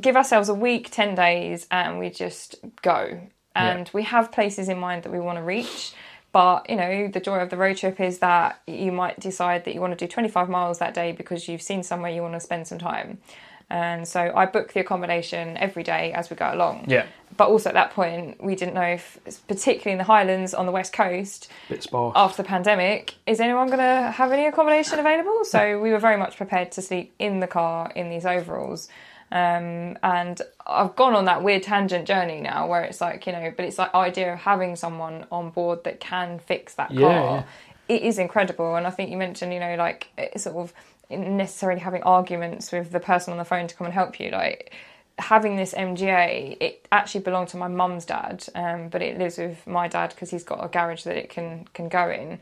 give ourselves a week, ten days, and we just go. And we have places in mind that we want to reach. But you know, the joy of the road trip is that you might decide that you want to do 25 miles that day because you've seen somewhere you want to spend some time. And so I book the accommodation every day as we go along. Yeah, But also at that point, we didn't know if, particularly in the Highlands on the west coast, after the pandemic, is anyone going to have any accommodation available? So we were very much prepared to sleep in the car in these overalls. Um, and I've gone on that weird tangent journey now where it's like, you know, but it's like idea of having someone on board that can fix that Yeah, car. It is incredible. And I think you mentioned, you know, like it's sort of necessarily having arguments with the person on the phone to come and help you. Like having this MGA, it actually belonged to my mum's dad, um, but it lives with my dad because he's got a garage that it can can go in,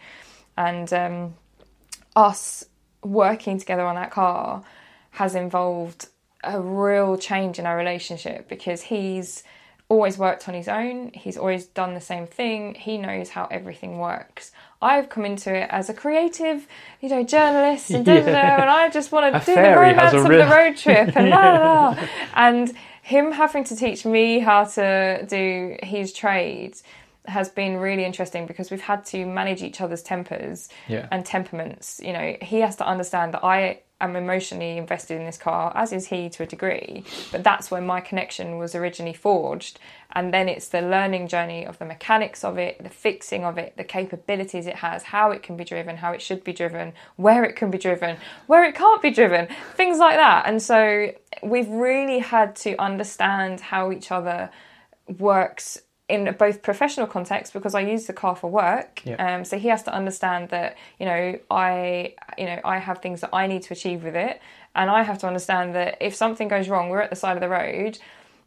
and um, us working together on that car has involved a real change in our relationship because he's always worked on his own. He's always done the same thing. He knows how everything works. I've come into it as a creative, you know, journalist and Yeah. and I just want to do the romance of real- the road trip and la la la. And him having to teach me how to do his trade has been really interesting because we've had to manage each other's tempers Yeah. and temperaments. You know, he has to understand that I am emotionally invested in this car, as is he to a degree. But that's when my connection was originally forged. And then it's the learning journey of the mechanics of it, the fixing of it, the capabilities it has, how it can be driven, how it should be driven, where it can be driven, where it can't be driven, things like that. And so we've really had to understand how each other works in both professional context because I use the car for work. Um, so he has to understand that you know I you know I have things that I need to achieve with it, and I have to understand that if something goes wrong, we're at the side of the road.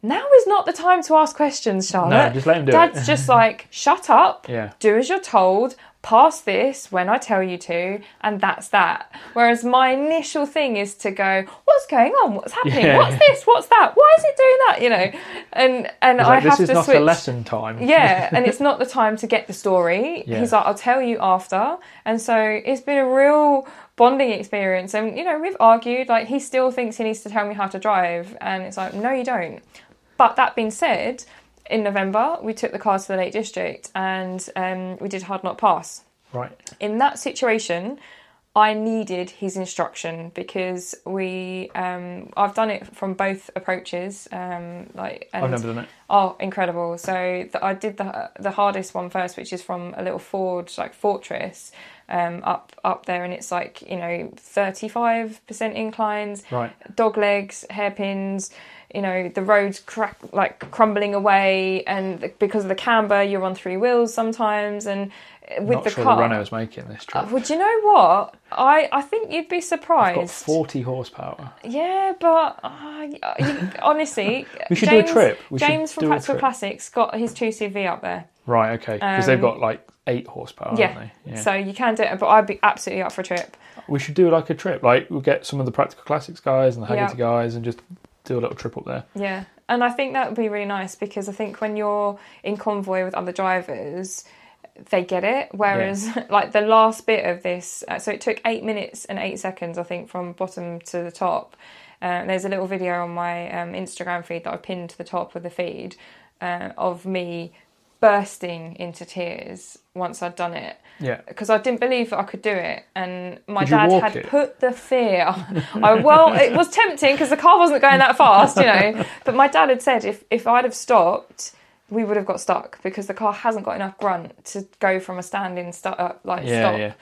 Now is not the time to ask questions, Charlotte. No, just let him do it. Dad's just like, shut up, Yeah. do as you're told, pass this when I tell you to, and that's that. Whereas my initial thing is to go, what's going on? What's happening? Yeah. What's this? What's that? Why is it doing that? You know, and and It's I like, have this is to not switch. lesson time. Yeah, and it's not the time to get the story. Yeah. He's like, I'll tell you after. And so it's been a real bonding experience. And, you know, we've argued, like, he still thinks he needs to tell me how to drive. And it's like, no, you don't. But that being said, in November, we took the car to the Lake District and um, we did Hardknott Pass Right. in that situation i needed his instruction because we um i've done it from both approaches um like and I've never done it. oh incredible so the, i did the the hardest one first which is from a little forge like fortress um up up there and it's like you know 35% inclines Right. dog legs, hairpins. You know the roads crack like crumbling away, and because of the camber, you're on three wheels sometimes. And uh, with Not the sure car, the Renault is making this Uh, trip. well, do you know what? I I think you'd be surprised. got 40 horsepower. Yeah, but uh, you, honestly, We should do a James, trip. We James from Practical. Classics got his two CV up there. Right, okay. Because they've Um, got like 8 horsepower, yeah. haven't they? Yeah. So you can do it, but I'd be absolutely up for a trip. we should do like a trip. Like, we'll get some of the Practical Classics guys and the. Hagerty guys and just do a little trip up there. Yeah. And I think that would be really nice because I think when you're in convoy with other drivers, they get it. Whereas, like the last bit of this, uh, so it took eight minutes and eight seconds, I think, from bottom to the top. Uh, there's a little video on my um, Instagram feed that I pinned to the top of the feed uh, of me bursting into tears once I'd done it Yeah. because I didn't believe that I could do it, and my Could dad had it? put the fear. I, well, it was tempting because the car wasn't going that fast, you know. But my dad had said if if I'd have stopped, we would have got stuck because the car hasn't got enough grunt to go from a standing start up like Yeah, stop yeah.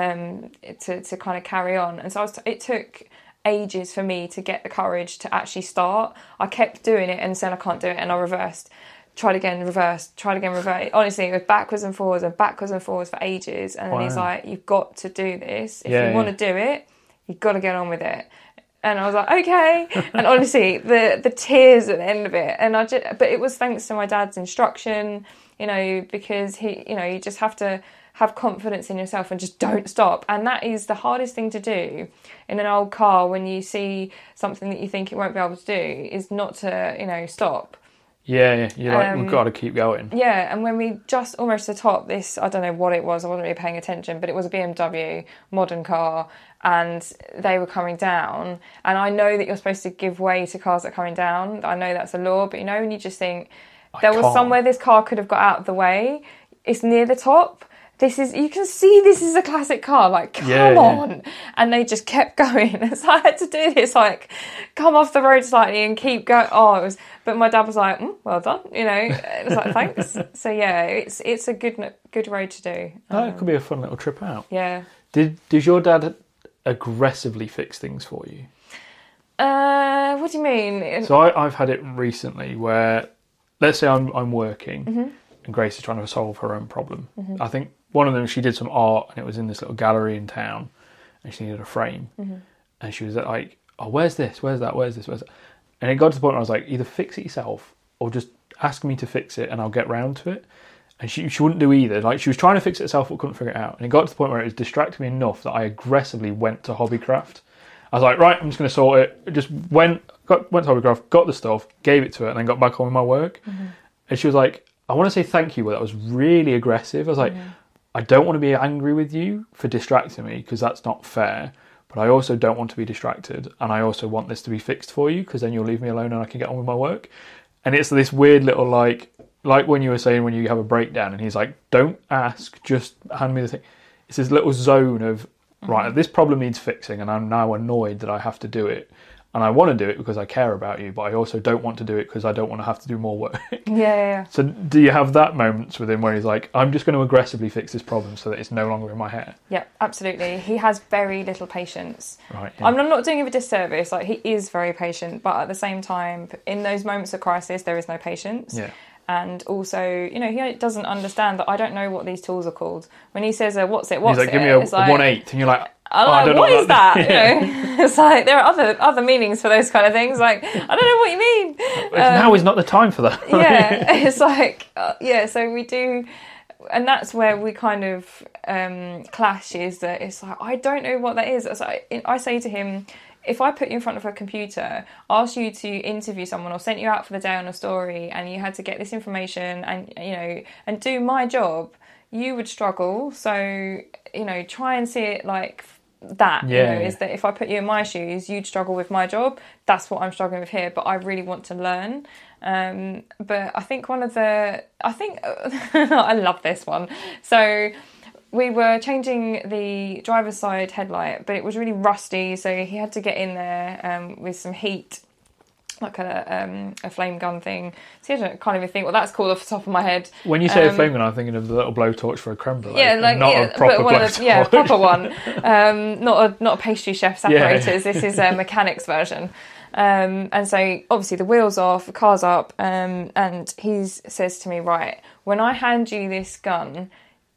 um, to to kind of carry on. And so I was, it took ages for me to get the courage to actually start. I kept doing it and saying I can't do it, and I reversed. Tried again, reversed. Tried again, reversed. Honestly, it was backwards and forwards and backwards and forwards for ages. And then he's like, "You've got to do this. If Yeah, you want to do it, you've got to get on with it." And I was like, "Okay." and honestly, the the tears at the end of it, and I just, but it was thanks to my dad's instruction, you know, because he, you know, you just have to have confidence in yourself and just don't stop. And that is the hardest thing to do in an old car when you see something that you think it won't be able to do is not to, you know, stop. Yeah, yeah. You're like, Um, we've got to keep going. Yeah, and when we just almost to the top, this I don't know what it was. I wasn't really paying attention, but it was a BMW modern car, and they were coming down. And I know that you're supposed to give way to cars that are coming down. I know that's a law, but you know when you just think there was can't. somewhere this car could have got out of the way. It's near the top. This is you can see this is a classic car. Like come Yeah, yeah. on, and they just kept going. So I had to do this like come off the road slightly and keep going. Oh, it was. But my dad was like, mm, "Well done," you know. It was like, "Thanks." so yeah, it's it's a good good road to do. That could be a fun little trip out. Yeah. Did Does your dad aggressively fix things for you? Uh, what do you mean? So I, I've had it recently where, let's say I'm I'm working, Mm-hmm. and Grace is trying to solve her own problem. I think one of them she did some art and it was in this little gallery in town, and she needed a frame, Mm-hmm. and she was like, "Oh, where's this? Where's that? Where's this? Where's that?" And it got to the point where I was like, either fix it yourself or just ask me to fix it and I'll get round to it. And she she wouldn't do either. Like she was trying to fix it herself but couldn't figure it out. And it got to the point where it was distracting me enough that I aggressively went to Hobbycraft. I was like, right, I'm just going to sort it. Just went got went to Hobbycraft, got the stuff, gave it to her, and then got back on with my work. Mm-hmm. And she was like, I want to say thank you, but that was really aggressive. I was like, I don't want to be angry with you for distracting me because that's not fair. But I also don't want to be distracted, and I also want this to be fixed for you because then you'll leave me alone and I can get on with my work. And it's this weird little like, like when you were saying when you have a breakdown, and he's like, "Don't ask, just hand me the thing." It's this little zone of right. Mm-hmm. This problem needs fixing, and I'm now annoyed that I have to do it, and I want to do it because I care about you, but I also don't want to do it because I don't want to have to do more work. Yeah, yeah, yeah. so, do you have that moments with him where he's like, "I'm just going to aggressively fix this problem so that it's no longer in my hair"? Yeah, absolutely. He has very little patience. Right. yeah. I'm not- I'm not doing him a disservice. Like he is very patient, but at the same time, in those moments of crisis, there is no patience. Yeah. And also, you know, he doesn't understand that I don't know what these tools are called. When he says, uh, "What's it? What's He's like, it?" "Give me a like, one eight, and you're like, I'm "Oh, I like, what is that? Yeah. You know, it's like there are other other meanings for those kind of things. Like I don't know what you mean. now is not the time for that. yeah, it's like uh, yeah. So we do, and that's where we kind of um, clash. Is that it's like I don't know what that is. It's like, I say to him, if I put you in front of a computer, asked you to interview someone or sent you out for the day on a story, and you had to get this information and you know and do my job, you would struggle. So you know, try and see it like that. you know, yeah. is that if I put you in my shoes, you'd struggle with my job. That's what I'm struggling with here. But I really want to learn. Um, but I think one of the, I think, I love this one. So we were changing the driver's side headlight, but it was really rusty. So he had to get in there um, with some heat. Like a um, a flame gun thing. So I don't, can't even think what that's called off the top of my head. When you say a Um, flame gun, I'm thinking of the little blowtorch for a creme brulee. Yeah, like not yeah, a proper but one the, yeah, proper one. Um, not a not a pastry chef's Yeah. This is a mechanics version. Um, and so obviously the wheels off, the car's up, um, and he says to me, right, when I hand you this gun,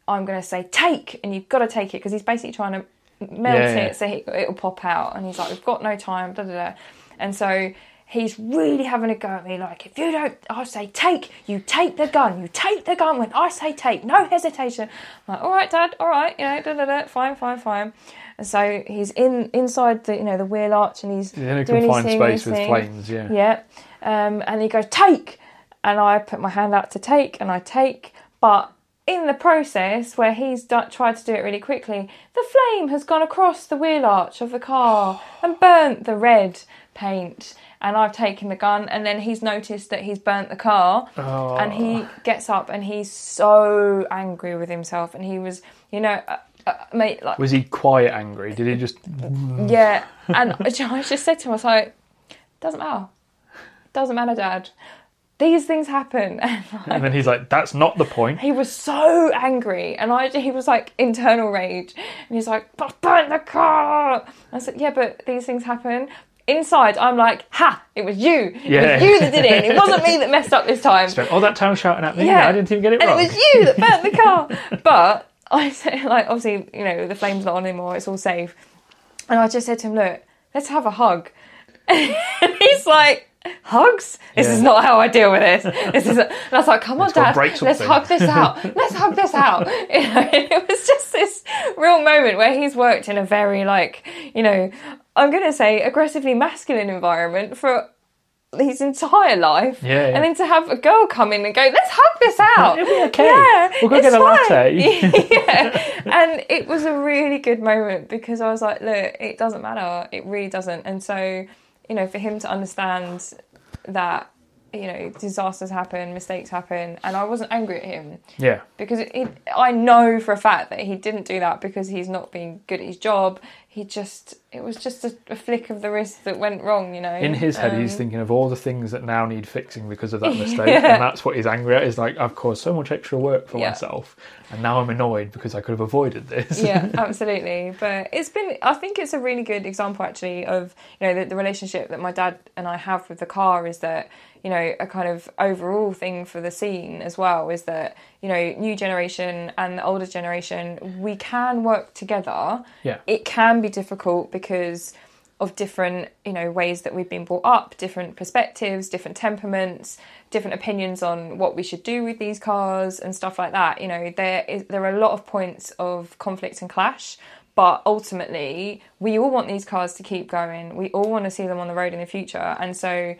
I'm going to say take, and you've got to take it because he's basically trying to melt yeah. it so he, it'll pop out. And he's like, we've got no time, da da da. And so he's really having a go at me. Like, if you don't, I say take, you take the gun, you take the gun when I say take, no hesitation. I'm like, all right, Dad, all right, you know, da da da, fine, fine, fine. And so he's in inside the you know the wheel arch, and he's In a doing his confined thing, space his with thing. flames, yeah. Yeah. Um, and he goes, take. And I put my hand out to take, and I take. But in the process, where he's do- tried to do it really quickly, the flame has gone across the wheel arch of the car and burnt the red paint. And I've taken the gun, and then he's noticed that he's burnt the car. Oh. And he gets up, and he's so angry with himself. And he was, you know, uh, uh, mate, like Was he quite angry? Did he just? yeah, and I just said to him, I was like, doesn't matter. Doesn't matter, Dad. These things happen. And like, And then he's like, "That's not the point." he was so angry. And I, he was like, internal rage. And he's like, I burnt the car. I said, yeah, but these things happen. Inside, I'm like, ha, it was you. It Yeah. was you that did it. It wasn't me that messed up this time. Spent all that time shouting at me. Yeah. I didn't even get it and wrong. it was you that burnt the car. but I said, like, obviously, you know, the flame's not on anymore. It's all safe. And I just said to him, look, let's have a hug. and he's like, hugs? This Yeah. is not how I deal with this. This is. And I was like, come on, Dad, let's hug this out. Let's hug this out. You know, it was just this real moment where he's worked in a very like, you know, I'm going to say aggressively masculine environment for his entire life. Yeah, yeah. And then to have a girl come in and go, let's hug this out. It'll be okay. Yeah, We'll go get a fine. latte. yeah. And it was a really good moment because I was like, look, it doesn't matter. It really doesn't. And so, you know, for him to understand that, you know, disasters happen, mistakes happen, and I wasn't angry at him yeah. because it, it, I know for a fact that he didn't do that because he's not being good at his job. He just, it was just a, a flick of the wrist that went wrong, you know. In his head, he's Um, thinking of all the things that now need fixing because of that mistake, Yeah. and that's what he's angry at. Is like, I've caused so much extra work for Yeah. myself, and now I'm annoyed because I could have avoided this. yeah, absolutely. But it's been, I think it's a really good example actually of, you know, the, the relationship that my dad and I have with the car is that, you know, a kind of overall thing for the scene as well is that, you know, new generation and the older generation, we can work together. Yeah. It can be difficult because of different, you know, ways that we've been brought up, different perspectives, different temperaments, different opinions on what we should do with these cars and stuff like that. You know, there is there are a lot of points of conflict and clash, but ultimately we all want these cars to keep going. We all want to see them on the road in the future. And so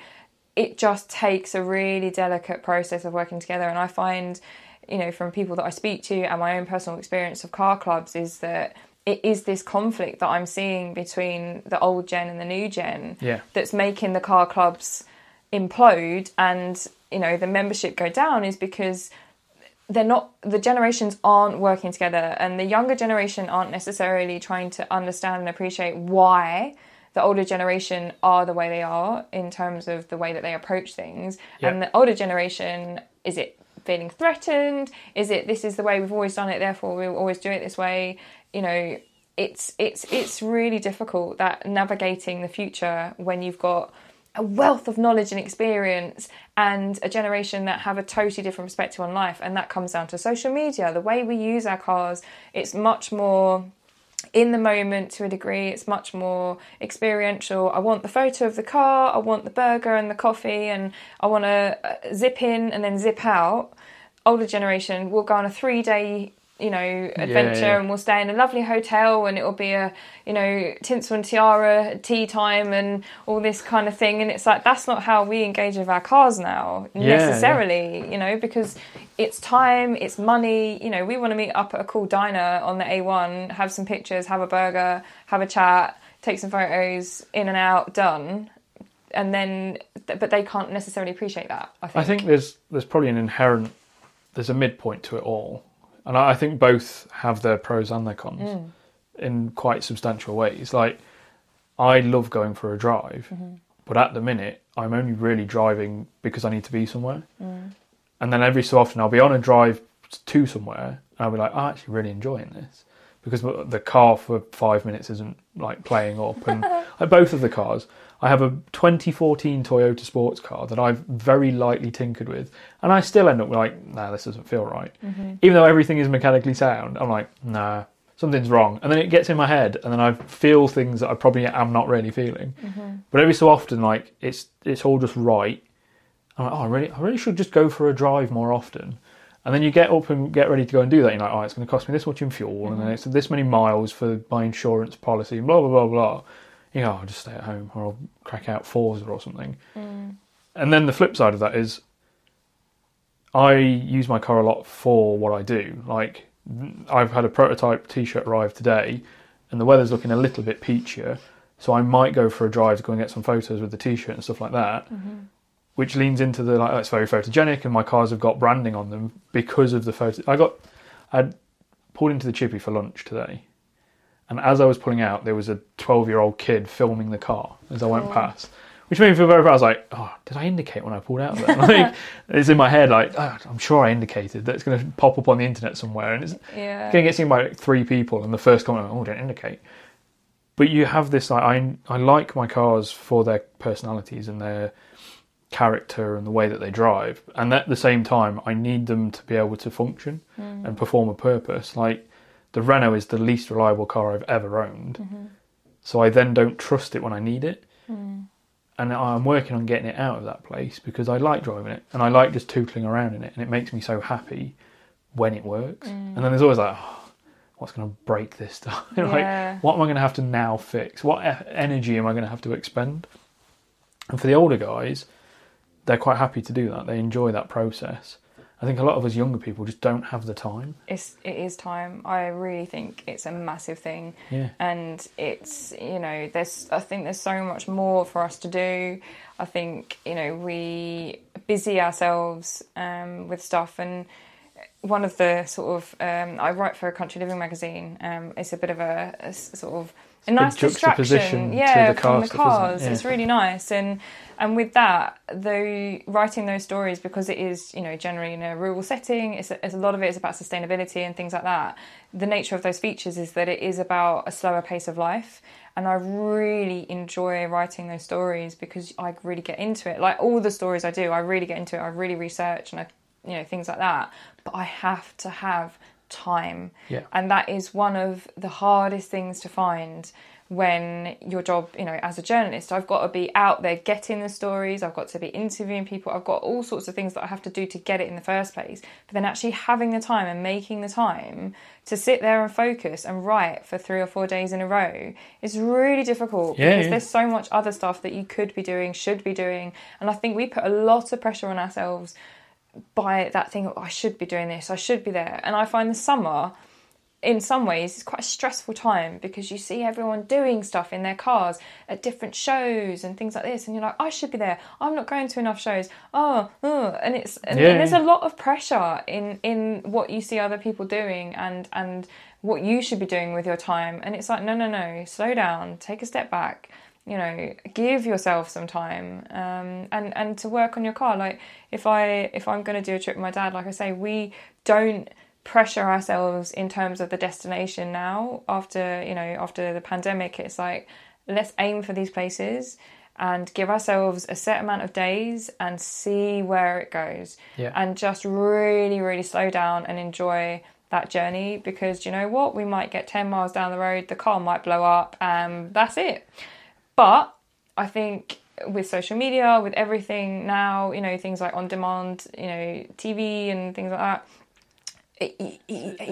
it just takes a really delicate process of working together. And I find you know from people that I speak to and my own personal experience of car clubs is that it is this conflict that I'm seeing between the old gen and the new gen Yeah. that's making the car clubs implode. And you know the membership go down is because they're not the generations aren't working together. And the younger generation aren't necessarily trying to understand and appreciate why the older generation are the way they are in terms of the way that they approach things. And the older generation is it feeling threatened? Is it this is the way we've always done it therefore we'll always do it this way? You know it's it's it's really difficult that navigating the future when you've got a wealth of knowledge and experience and a generation that have a totally different perspective on life. And that comes down to social media the way we use our cars. It's much more in the moment to a degree. It's much more experiential. I want the photo of the car i want the burger and the coffee and i want to uh, zip in and then zip out. Older generation will go on a three day you know adventure yeah. and we'll stay in a lovely hotel and it'll be a you know tinsel and tiara tea time and all this kind of thing. And it's like that's not how we engage with our cars now Yeah, necessarily you know because it's time it's money. You know we want to meet up at a cool diner on the a1 have some pictures have a burger have a chat take some photos in and out done. And then but they can't necessarily appreciate that i think, I think. there's there's probably an inherent there's a midpoint to it all, and I, I think both have their pros and their cons Mm. in quite substantial ways. Like I love going for a drive, Mm-hmm. but at the minute I'm only really driving because I need to be somewhere, Mm. and then every so often I'll be on a drive to somewhere and I'll be like, I'm actually really enjoying this. Because the car for five minutes isn't like playing up, and like both of the cars, I have a 2014 Toyota sports car that I've very lightly tinkered with, and I still end up like, nah, this doesn't feel right. Mm-hmm. Even though everything is mechanically sound, I'm like, nah, something's wrong, and then it gets in my head, and then I feel things that I probably am not really feeling. Mm-hmm. But every so often, like it's it's all just right. I'm like, oh, I really, I really should just go for a drive more often. And then you get up and get ready to go and do that. You're like, oh, it's going to cost me this much in fuel, and then mm-hmm. it's this many miles for my insurance policy, and blah blah blah blah. Know, I'll just stay at home, or I'll crack out Forza or something. Mm. And then the flip side of that is, I use my car a lot for what I do. Like, I've had a prototype T-shirt arrive today, and the weather's looking a little bit peachier, so I might go for a drive to go and get some photos with the T-shirt and stuff like that. Mm-hmm. Which leans into the like, it's very photogenic, and my cars have got branding on them because of the photo. I got, I pulled into the chippy for lunch today, and as I was pulling out, there was a 12 year old kid filming the car as I went Oh. past, which made me feel very proud. I was like, oh, did I indicate when I pulled out there? Like, it's in my head, like, oh, I'm sure I indicated that it's going to pop up on the internet somewhere, and it's Yeah. going to get seen by like, three people, and the first comment, oh, don't indicate. But you have this, like, I, I like my cars for their personalities and their character and the way that they drive. And at the same time, I need them to be able to function hmm. and perform a purpose. Like the Renault is the least reliable car I've ever owned. Mm-hmm. So I then don't trust it when I need it. Mm. And I'm working on getting it out of that place because I like driving it and I like just tootling around in it and it makes me so happy when it works. Mm. And then there's always like, oh, what's going to break this stuff? Yeah. like, what am I going to have to now fix? What e- energy am I going to have to expend? And for the older guys, they're quite happy to do that. They enjoy that process. I think a lot of us younger people just don't have the time. It's it is time. I really think it's a massive thing. Yeah. And it's you know, there's I think there's so much more for us to do. I think, you know, we busy ourselves um, with stuff and one of the sort of um, I write for a country living magazine. Um, it's a bit of a sort of a a nice juxtaposition distraction, to yeah, the from the isn't it? cars. Yeah. It's really nice, and and with that, though writing those stories because it is you know generally in a rural setting, it's a, it's a lot of it is about sustainability and things like that. The nature of those features is that it is about a slower pace of life. And I really enjoy writing those stories because I really get into it. Like all the stories I do, I really get into it. I really research and I, you know, things like that. But I have to have time. Yeah. And that is one of the hardest things to find when your job, you know, as a journalist, I've got to be out there getting the stories, I've got to be interviewing people, I've got all sorts of things that I have to do to get it in the first place. But then actually having the time and making the time to sit there and focus and write for three or four days in a row is really difficult Yeah, because yeah. there's so much other stuff that you could be doing, should be doing. And I think we put a lot of pressure on ourselves by that thing, oh, I should be doing this, I should be there. And I find the summer, in some ways, it's quite a stressful time because you see everyone doing stuff in their cars at different shows and things like this, and you're like, I should be there. I'm not going to enough shows. Oh, oh. and it's and, Yeah. and there's a lot of pressure in in what you see other people doing and and what you should be doing with your time. And it's like, no, no, no, slow down, take a step back you know give yourself some time um, and and to work on your car like if i if i'm going to do a trip with my dad like i say we don't pressure ourselves in terms of the destination now after you know after the pandemic it's like let's aim for these places and give ourselves a set amount of days and see where it goes. Yeah. and just really really slow down and enjoy that journey because you know what? We might get 10 miles down the road the car might blow up and that's it. But I think with social media, with everything now, you know, things like on demand, you know, TV and things like that,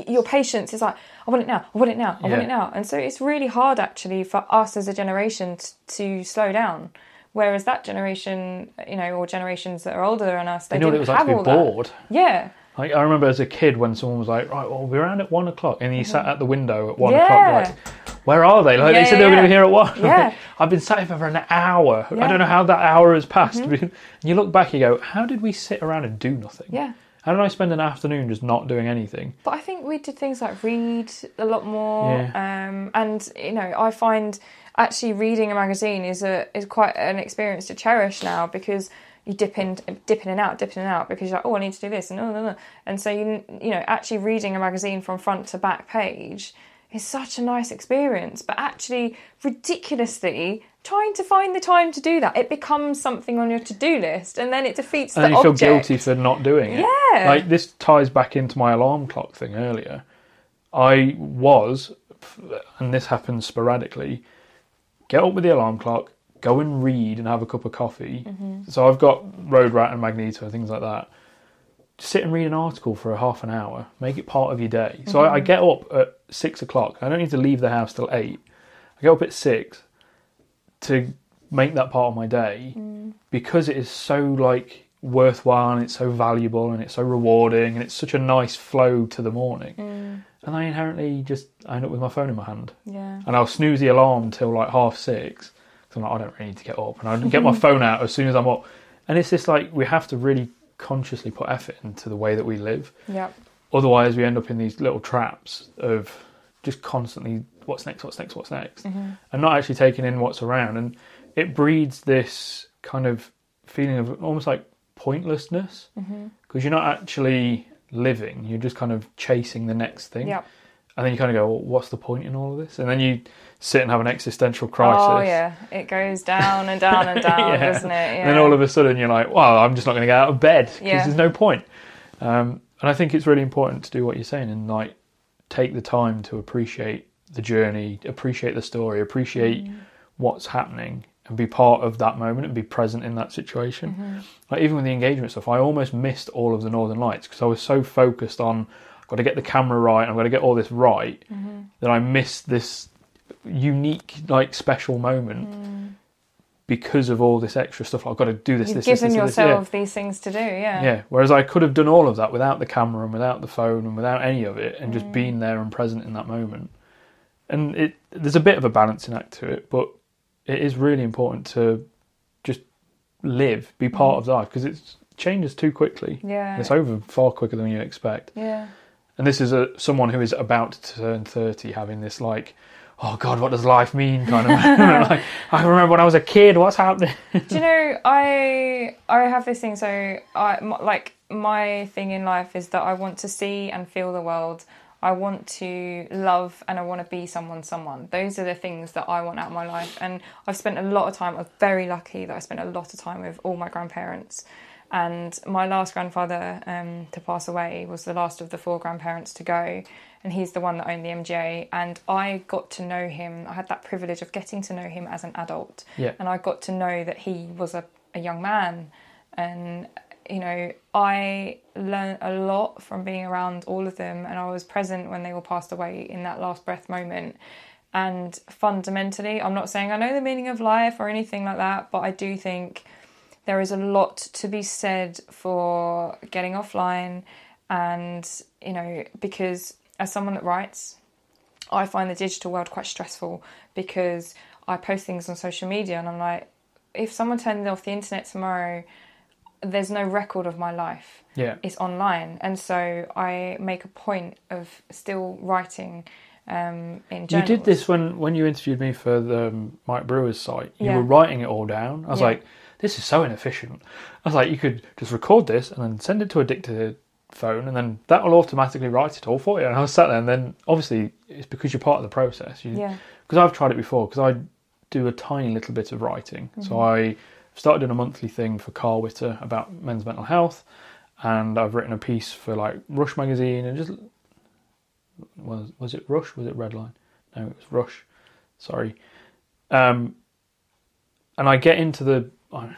your patience is like, I want it now, I want it now, I want it now. And so it's really hard actually for us as a generation t- to slow down. Whereas that generation, you know, or generations that are older than us, they You know what it didn't was like to be all that. bored? Yeah. Like, I remember as a kid when someone was like, right, well, we're around at one o'clock. And he sat at the window at one Yeah. o'clock, like, where are they? Like, Yeah, they said they were yeah, going to be here at one. Yeah. I've been sat here for an hour. I Yeah. Mm-hmm. don't know how that hour has passed. And you look back, you go, how did we sit around and do nothing? Yeah. How did I spend an afternoon just not doing anything? But I think we did things like read a lot more, um, and you know, I find actually reading a magazine is a is quite an experience to cherish now because you dip in, dip in and out, dip in and out because you're like, oh, I need to do this, and oh, no, no. and so you you know, actually reading a magazine from front to back page is such a nice experience. But actually, ridiculously. Trying to find the time to do that, it becomes something on your to-do list, and then it defeats And the then you feel guilty for not doing it. Yeah. Like, this ties back into my alarm clock thing earlier. I was, and this happens sporadically, get up with the alarm clock, go and read and have a cup of coffee. Mm-hmm. So I've got Road Rat and Magneto, and things like that. Sit and read an article for a half an hour, make it part of your day. So I, I mm-hmm. get up at six o'clock. I don't need to leave the house till eight. I get up at six to make that part of my day mm. because it is so like worthwhile and it's so valuable and it's so rewarding and it's such a nice flow to the morning. Mm. And I inherently just I end up with my phone in my hand Yeah. and I'll snooze the alarm till like half six. So I'm like, I don't really need to get up, and I get my phone out as soon as I'm up. And it's just like we have to really consciously put effort into the way that we live. Yep. Otherwise, we end up in these little traps of just constantly what's next, what's next, what's next, and not actually taking in what's around. And it breeds this kind of feeling of almost like pointlessness because you're not actually living; you're just kind of chasing the next thing. Yep. And then you kind of go, well, what's the point in all of this? And then you sit and have an existential crisis. Oh yeah, it goes down and down and down, Yeah. doesn't it? Yeah. And then all of a sudden you're like, well, I'm just not going to get out of bed because Yeah. there's no point. Um, and I think it's really important to do what you're saying and like take the time to appreciate the journey, appreciate the story, appreciate Mm. what's happening and be part of that moment and be present in that situation. Mm-hmm. Like even with the engagement stuff, I almost missed all of the Northern Lights because I was so focused on I've got to get the camera right, I've got to get all this right, Mm-hmm. that I missed this unique, like special moment because of all this extra stuff. I've got to do this, You've this, given this, this, yeah. yourself these things to do. Yeah. Yeah. Whereas I could have done all of that without the camera and without the phone and without any of it, and Mm. just being there and present in that moment. And it there's a bit of a balancing act to it, but it is really important to just live, be part of life because it changes too quickly. Mm. Yeah. It's over far quicker than you expect. Yeah. And this is a someone who is about to turn thirty, having this like, oh God, what does life mean? Kind of. like, I remember when I was a kid. What's happening? Do you know I I have this thing. So I like my thing in life is that I want to see and feel the world. I want to love and I want to be someone, someone. Those are the things that I want out of my life. And I've spent a lot of time. I'm very lucky that I spent a lot of time with all my grandparents. And my last grandfather um, to pass away was the last of the four grandparents to go. And he's the one that owned the MGA. And I got to know him. I had that privilege of getting to know him as an adult Yeah. and I got to know that he was a, a young man. And, you know, I learned a lot from being around all of them, and I was present when they all passed away in that last breath moment. And fundamentally, I'm not saying I know the meaning of life or anything like that, but I do think there is a lot to be said for getting offline and, you know, because as someone that writes, I find the digital world quite stressful because I post things on social media and I'm like, if someone turned off the internet tomorrow, there's no record of my life. Yeah. It's online. And so I make a point of still writing um, in You journals. did this when when you interviewed me for the um, Mike Brewer's site. You Yeah. were writing it all down. I was Yeah. like, this is so inefficient. I was like, you could just record this and then send it to a dictated phone, and then that will automatically write it all for you. And I was sat there, and then obviously it's because you're part of the process. You, Yeah. Because I've tried it before. Because I do a tiny little bit of writing. So Mm-hmm. I started doing a monthly thing for Carl Witter about men's mental health, and I've written a piece for like Rush magazine and just was was it Rush? Was it Redline? No, it was Rush. Sorry. Um, and I get into the oh,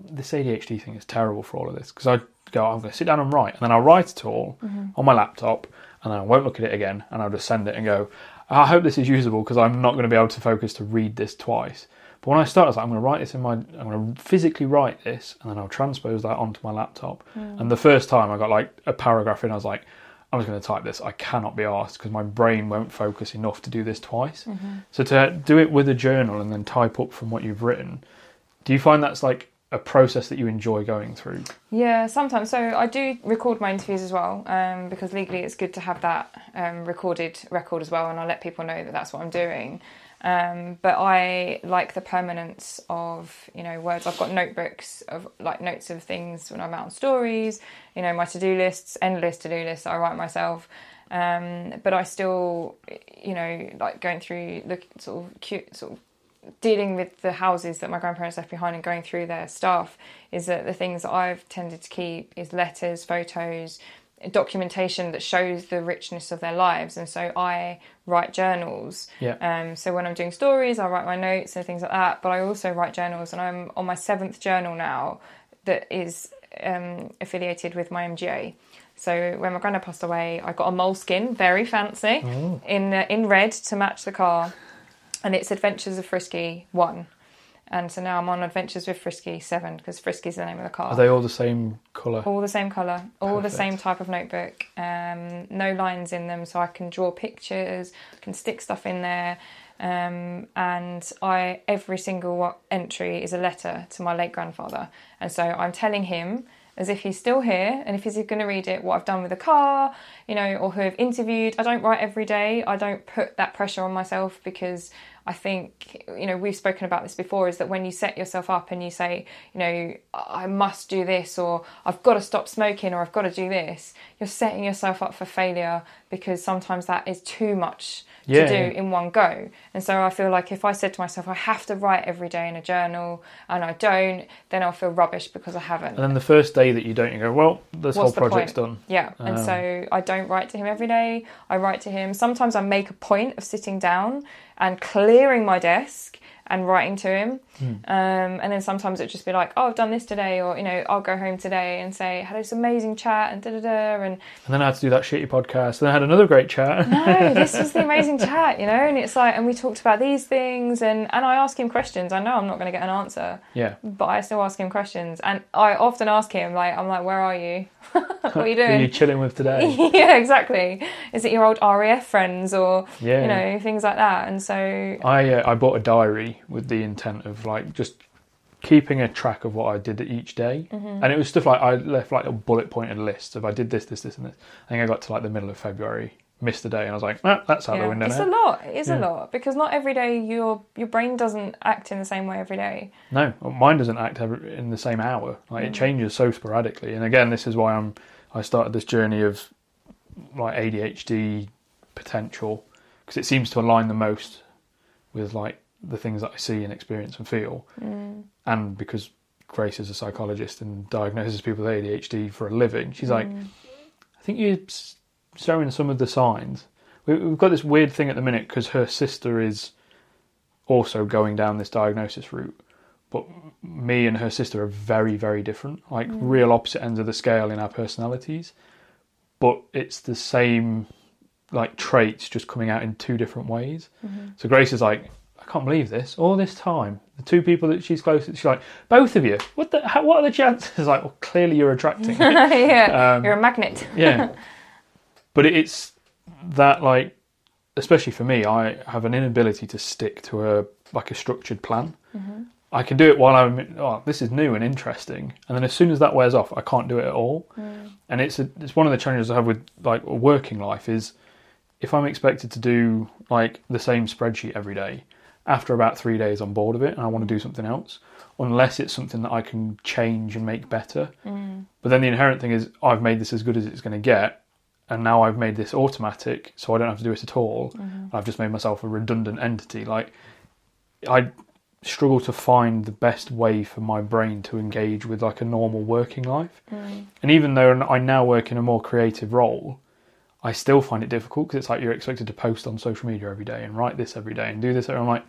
this ADHD thing is terrible for all of this because I go, I'm going to sit down and write, and then I'll write it all on my laptop, and then I won't look at it again, and I'll just send it and go, I hope this is usable because I'm not going to be able to focus to read this twice. But when I start, I was like, I'm going to write this in my, I'm going to physically write this, and then I'll transpose that onto my laptop. And the first time I got like a paragraph in, I was like, I'm just going to type this. I cannot be asked because my brain won't focus enough to do this twice. So to do it with a journal and then type up from what you've written, do you find that's like a process that you enjoy going through? Yeah, sometimes. So I do record my interviews as well, um, because legally it's good to have that um, recorded record as well, and I let people know that that's what I'm doing. Um, but I like the permanence of you know words. I've got notebooks of like notes of things when I'm out on stories. You know my to do lists, endless to do lists I write myself. Um, but I still, you know, like going through the sort of cute sort of dealing with the houses that my grandparents left behind and going through their stuff is that the things that I've tended to keep is letters, photos, documentation that shows the richness of their lives. And so I write journals. Yeah. Um, so when I'm doing stories, I write my notes and things like that. But I also write journals, and I'm on my seventh journal now that is um, affiliated with my MGA. So when my granddad passed away, I got a Moleskine, very fancy, in uh, in red to match the car, and it's Adventures of Frisky one. And so now I'm on Adventures with Frisky seven because Frisky's the name of the car Are they all the same colour? all the same color, all the same type of notebook. Um, no lines in them, so I can draw pictures, I can stick stuff in there, um, and I every single entry is a letter to my late grandfather, and so I'm telling him. As if he's still here, and if he's going to read it, what I've done with the car, you know, or who I've interviewed. I don't write every day. I don't put that pressure on myself because I think, you know, we've spoken about this before is that when you set yourself up and you say, you know, I must do this or I've got to stop smoking or I've got to do this, you're setting yourself up for failure because sometimes that is too much Yeah, to do yeah. in one go. And so I feel like if I said to myself, I have to write every day in a journal and I don't, then I'll feel rubbish because I haven't. And then the first day that you don't, you go, well, this What's whole project's done. Yeah, and Um, so I don't write to him every day. I write to him. Sometimes I make a point of sitting down and clearing my desk and writing to him. Hmm. Um, and then sometimes it'd just be like, oh, I've done this today, or, you know, I'll go home today and say, had this amazing chat and da da da. And And then I had to do that shitty podcast. And then I had another great chat. no, this was the amazing chat, you know, and it's like, and we talked about these things, and, and I ask him questions. I know I'm not going to get an answer, yeah. but I still ask him questions. And I often ask him, like, I'm like, where are you? what are you Who are doing? you chilling with today? yeah, exactly. Is it your old RAF friends or Yeah. you know things like that? And so I uh, I bought a diary with the intent of like just keeping a track of what I did each day, Mm-hmm. and it was stuff like I left like a bullet pointed list of I did this, this, this, and this. I think I got to like the middle of February, missed a day, and I was like, ah, that's out the window it's now. a lot. It is a lot because not every day your your brain doesn't act in the same way every day. No, mine doesn't act every, in the same hour. Like Mm. it changes so sporadically. And again, this is why I'm I started this journey of like ADHD potential because it seems to align the most with like the things that I see and experience and feel. Mm. And because Grace is a psychologist and diagnoses people with ADHD for a living, she's like, Mm. I think you're showing some of the signs. We- We've got this weird thing at the minute because her sister is also going down this diagnosis route. But me and her sister are very, very different, like real opposite ends of the scale in our personalities. But it's the same, like traits, just coming out in two different ways. So Grace is like, I can't believe this. All this time, the two people that she's close to, she's like, both of you. What the? How, what are the chances? Like, well, clearly you're attracting. yeah, Um, you're a magnet. yeah but it's that like especially for me i have an inability to stick to a like a structured plan i can do it while i'm oh this is new and interesting and then as soon as that wears off i can't do it at all and it's a, it's one of the challenges i have with like working life is if i'm expected to do like the same spreadsheet every day after about three days i'm bored of it and i want to do something else unless it's something that i can change and make better mm. but then the inherent thing is I've made this as good as it's going to get, and now I've made this automatic, so I don't have to do it at all. Mm-hmm. I've just made myself a redundant entity. Like I struggle to find the best way for my brain to engage with like a normal working life. Mm. And even though I now work in a more creative role, I still find it difficult because it's like you're expected to post on social media every day and write this every day and do this. And I'm like,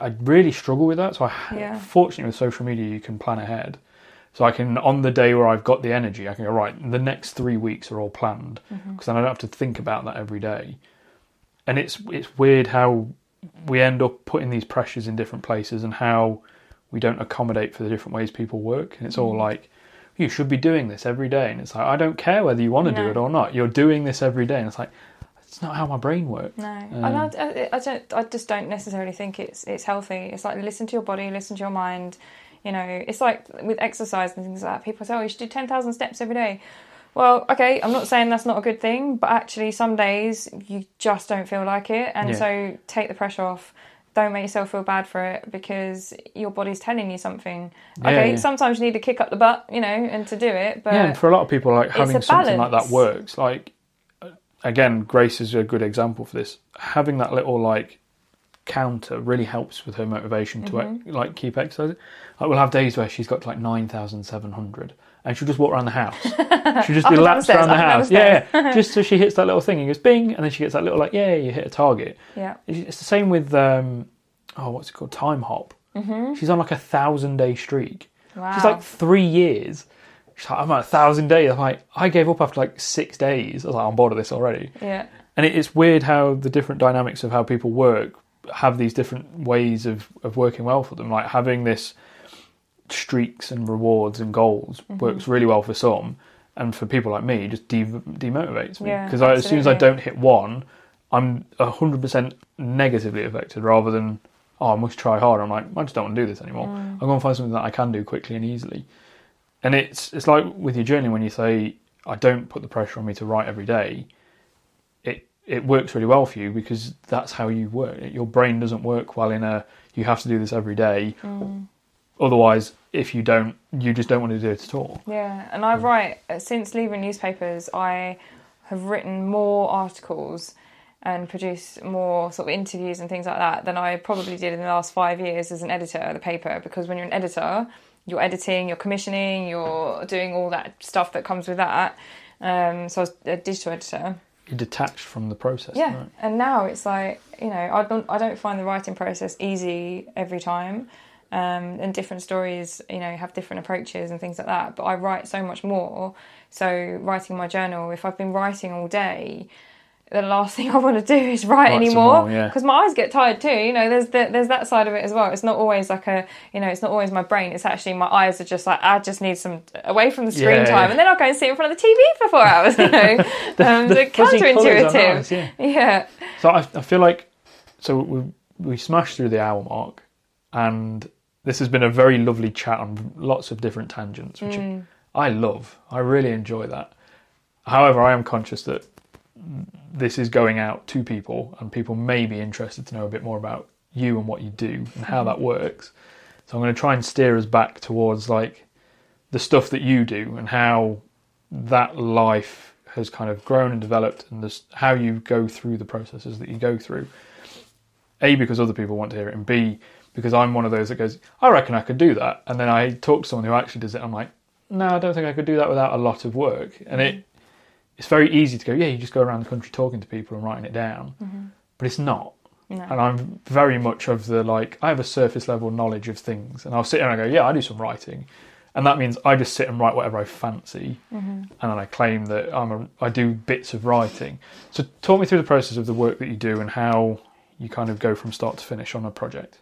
I really struggle with that. So I, Yeah. fortunately with social media, you can plan ahead. So I can, on the day where I've got the energy, I can go right. The next three weeks are all planned mm-hmm. because then I don't have to think about that every day. And it's it's weird how we end up putting these pressures in different places and how we don't accommodate for the different ways people work. And it's all mm-hmm. like, you should be doing this every day. And it's like, I don't care whether you want to do it or not. You're doing this every day. And it's like, it's not how my brain works. No, Um, I, I don't. I just don't necessarily think it's it's healthy. It's like listen to your body, listen to your mind. You know, it's like with exercise and things like that. People say, "Oh, you should do ten thousand steps every day." Well, okay, I'm not saying that's not a good thing, but actually, some days you just don't feel like it, and Yeah. so take the pressure off. Don't make yourself feel bad for it because your body's telling you something. Yeah, okay, yeah. sometimes you need to kick up the butt, you know, and to do it. But yeah, and for a lot of people, like having something like that works. Like, uh, again, Grace is a good example for this. Having that little like counter really helps with her motivation to like keep exercising. Like we'll have days where she's got to like nine thousand seven hundred, and she'll just walk around the house. She'll just do laps around the house. Yeah, yeah, just so she hits that little thing and goes bing, and then she gets that little like yeah, you hit a target. Yeah. It's the same with um, oh, what's it called? Timehop. Mm-hmm. She's on like a thousand day streak. Wow. She's like three years. She's like, I'm on a thousand days. I'm like, I gave up after like six days. I was like, I'm bored of this already. yeah. And it, it's weird how the different dynamics of how people work have these different ways of, of working well for them. Like having this streaks and rewards and goals Mm-hmm. works really well for some, and for people like me, just de- demotivates me Yeah, because as soon as I don't hit one, I'm hundred percent negatively affected rather than oh I must try harder. I'm like I just don't want to do this anymore. Mm. I'm going to find something that I can do quickly and easily. And it's it's like with your journey when you say I don't put the pressure on me to write every day. It it works really well for you because that's how you work. Your brain doesn't work well in a you have to do this every day. Mm. Otherwise, if you don't, you just don't want to do it at all. Yeah, and I write uh, since leaving newspapers. I have written more articles and produced more sort of interviews and things like that than I probably did in the last five years as an editor of the paper. Because when you're an editor, you're editing, you're commissioning, you're doing all that stuff that comes with that. Um, so I was a digital editor. You're detached from the process. Yeah, right? and now it's like you know I don't I don't find the writing process easy every time, um, and different stories you know have different approaches and things like that. But I write so much more. So writing my journal, if I've been writing all day, the last thing I want to do is write, Write anymore more, yeah. because my eyes get tired too. You know, there's the, there's that side of it as well. It's not always like a you know, it's not always my brain. It's actually my eyes are just like I just need some away from the screen Yeah, time, yeah. and then I'll go and sit in front of the TV for four hours. You know, um, the the fuzzy colours are counterintuitive. nice, yeah. yeah. So I, I feel like so we we smashed through the hour mark, and this has been a very lovely chat on lots of different tangents, which mm. I love. I really enjoy that. However, I am conscious that this is going out to people, and people may be interested to know a bit more about you and what you do and how mm-hmm. that works. So I'm going to try and steer us back towards like the stuff that you do and how that life has kind of grown and developed and this, how you go through the processes that you go through. A, because other people want to hear it, and B, because I'm one of those that goes, I reckon I could do that. And then I talk to someone who actually does it, I'm like, no, I don't think I could do that without a lot of work. And it it's very easy to go, yeah, you just go around the country talking to people and writing it down. Mm-hmm. But it's not. No. And I'm very much of the like, I have a surface level knowledge of things. And I'll sit here and I go, yeah, I do some writing. And that means I just sit and write whatever I fancy. Mm-hmm. And then I claim that I'm a, I do bits of writing. So talk me through the process of the work that you do and how you kind of go from start to finish on a project.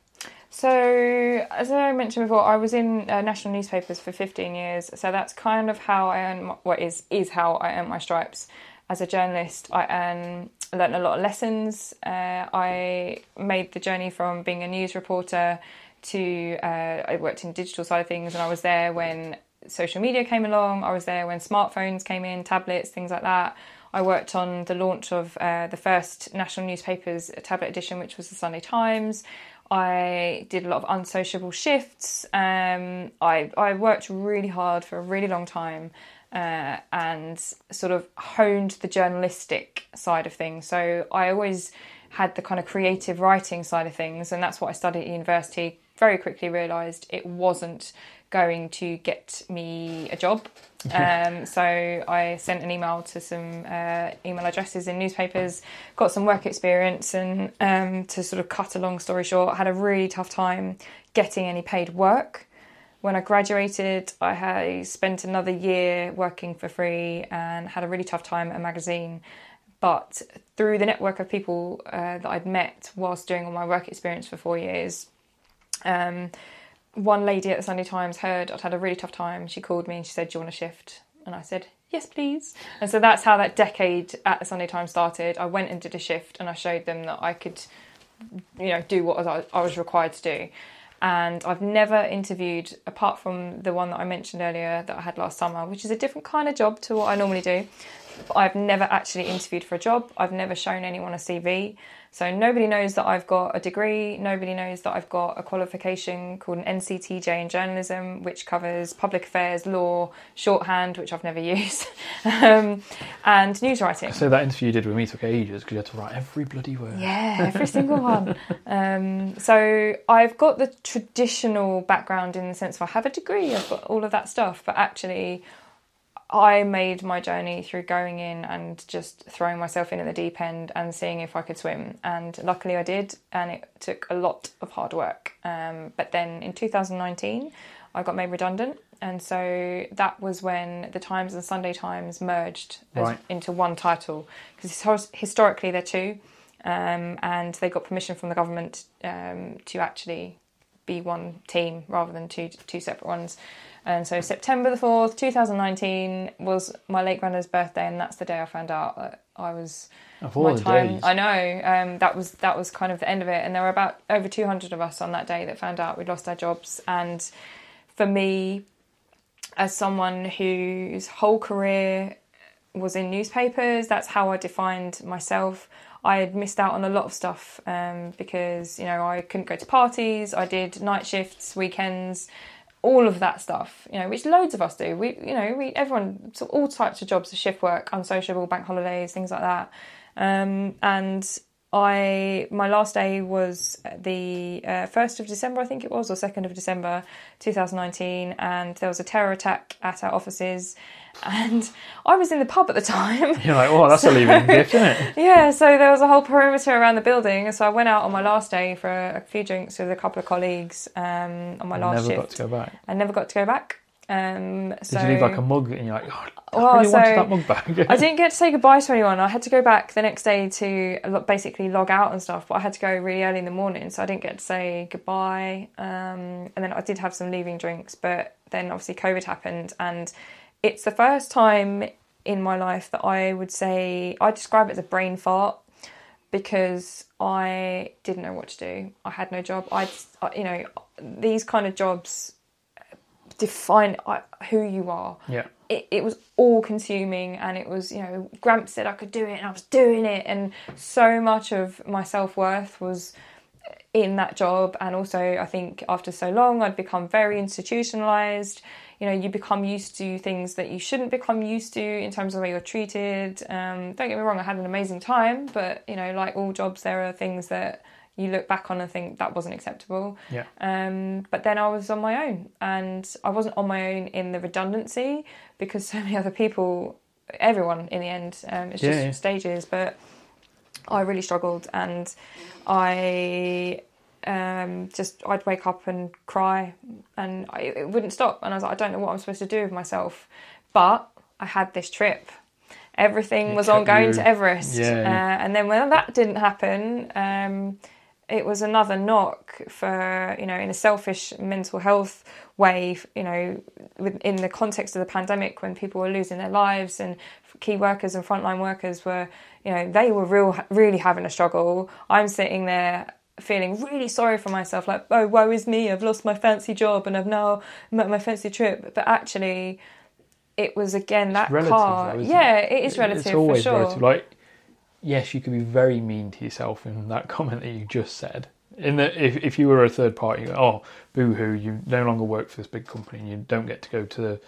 So, as I mentioned before, I was in uh, national newspapers for 15 years. So that's kind of how I earn what is is how I earn my stripes as a journalist. I earn learned a lot of lessons. Uh, I made the journey from being a news reporter to uh, I worked in digital side of things, and I was there when social media came along. I was there when smartphones came in, tablets, things like that. I worked on the launch of uh, the first national newspapers tablet edition, which was the Sunday Times. I did a lot of unsociable shifts. Um, I, I worked really hard for a really long time uh, and sort of honed the journalistic side of things. So I always had the kind of creative writing side of things, and that's what I studied at university. Very quickly realised it wasn't going to get me a job. Um, so I sent an email to some uh, email addresses in newspapers, got some work experience, and um, to sort of cut a long story short, had a really tough time getting any paid work. When I graduated, I had spent another year working for free and had a really tough time at a magazine. But through the network of people uh, that I'd met whilst doing all my work experience for four years, um, one lady at the Sunday Times heard I'd had a really tough time. She called me and she said, Do you want a shift? And I said, Yes, please. And so that's how that decade at the Sunday Times started. I went and did a shift and I showed them that I could, you know, do what I was required to do. And I've never interviewed, apart from the one that I mentioned earlier that I had last summer, which is a different kind of job to what I normally do. but I've never actually interviewed for a job. I've never shown anyone a CV. So nobody knows that I've got a degree. Nobody knows that I've got a qualification called an NCTJ in journalism, which covers public affairs, law, shorthand, which I've never used, um, and news writing. So that interview you did with me took ages because you had to write every bloody word. Yeah, every single one. Um, so I've got the traditional background in the sense of I have a degree, I've got all of that stuff, but actually I made my journey through going in and just throwing myself in at the deep end and seeing if I could swim. And luckily I did, and it took a lot of hard work. Um, but then in 2019, I got made redundant. And so that was when the Times and Sunday Times merged as, into one title. Because historically they're two, um, and they got permission from the government um, to actually be one team rather than two two separate ones. And so September the fourth, two thousand nineteen, was my late granddad's birthday, and that's the day I found out that I was Of all my the time. days. I know um, that was that was kind of the end of it, and there were about over two hundred of us on that day that found out we'd lost our jobs. And for me, as someone whose whole career was in newspapers, that's how I defined myself. I had missed out on a lot of stuff um, because you know I couldn't go to parties. I did night shifts, weekends, all of that stuff. You know, which loads of us do. We, you know, we everyone so all types of jobs, shift work, unsociable, bank holidays, things like that. Um, and I my last day was the uh, first of December, I think it was, or second of December, two thousand nineteen, and there was a terror attack at our offices, and I was in the pub at the time. You're like, oh, that's a leaving gift, isn't it? Yeah, so there was a whole perimeter around the building, and so I went out on my last day for a few drinks with a couple of colleagues um, on my last Never shift. got to go back. I never got to go back. Um, Did you leave like a mug and you're like, oh, I Well, really wanted that mug back? I didn't get to say goodbye to anyone. I had to go back the next day to basically log out and stuff, but I had to go really early in the morning, so I didn't get to say goodbye. Um, and then I did have some leaving drinks, but then obviously COVID happened, and it's the first time in my life that I would say I describe it as a brain fart because I didn't know what to do. I had no job. I, you know, these kind of jobs define uh, who you are yeah. it, it was all consuming and it was you know gramps said i could do it and i was doing it and so much of my self-worth was in that job and also i think after so long i'd become very institutionalized you know you become used to things that you shouldn't become used to in terms of the way you're treated um, don't get me wrong i had an amazing time but you know like all jobs there are things that you look back on and think that wasn't acceptable Yeah. um, but then I was on my own, and I wasn't on my own in the redundancy because so many other people, everyone in the end, um, it's just Yeah, yeah. stages. But I really struggled, and I um, just I'd wake up and cry, and I, it wouldn't stop. And I was like, I don't know what I'm supposed to do with myself, but I had this trip. Everything It was on going you- to Everest, Yeah. Uh, and then when that didn't happen. Um, it was another knock for you know in a selfish mental health way you know in the context of the pandemic when people were losing their lives and key workers and frontline workers were you know they were real really having a struggle i'm sitting there feeling really sorry for myself like oh woe is me i've lost my fancy job and i've now met my fancy trip but actually it was again that relative, car though, yeah it is relative It's always for sure relative. Like, yes, you could be very mean to yourself in that comment that you just said. In that, if if you were a third party, go, oh, boo hoo, you no longer work for this big company and you don't get to go to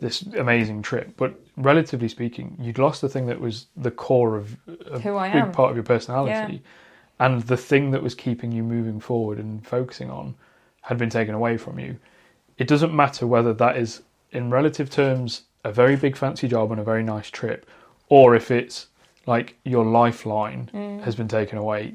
this amazing trip. But relatively speaking, you'd lost the thing that was the core of a Who I big am. part of your personality, and the thing that was keeping you moving forward and focusing on had been taken away from you. It doesn't matter whether that is in relative terms a very big fancy job and a very nice trip, or if it's like your lifeline Mm. has been taken away.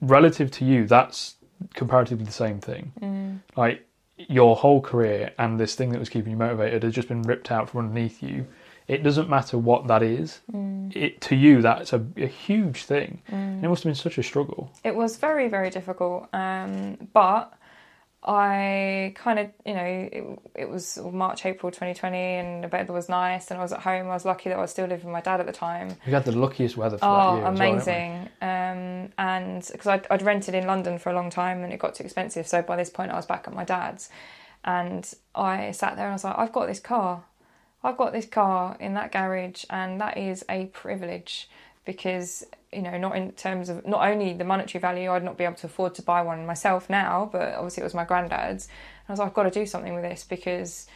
Relative to you, that's comparatively the same thing. Mm. Like your whole career and this thing that was keeping you motivated has just been ripped out from underneath you. It doesn't matter what that is. Mm. It to you that's a, a huge thing. And it must have been such a struggle. It was very, very difficult. Um, but I kind of, you know, it, it was March, April 2020, and the weather was nice, and I was at home. I was lucky that I was still living with my dad at the time. We had the luckiest weather for Oh, that year. as well, we? amazing! um, and because I'd, I'd rented in London for a long time, and it got too expensive. So by this point, I was back at my dad's, and I sat there and I was like, I've got this car. I've got this car in that garage, and that is a privilege because you know, not in terms of not only the monetary value, I'd not be able to afford to buy one myself now, but obviously it was my granddad's. and I was like, I've got to do something with this because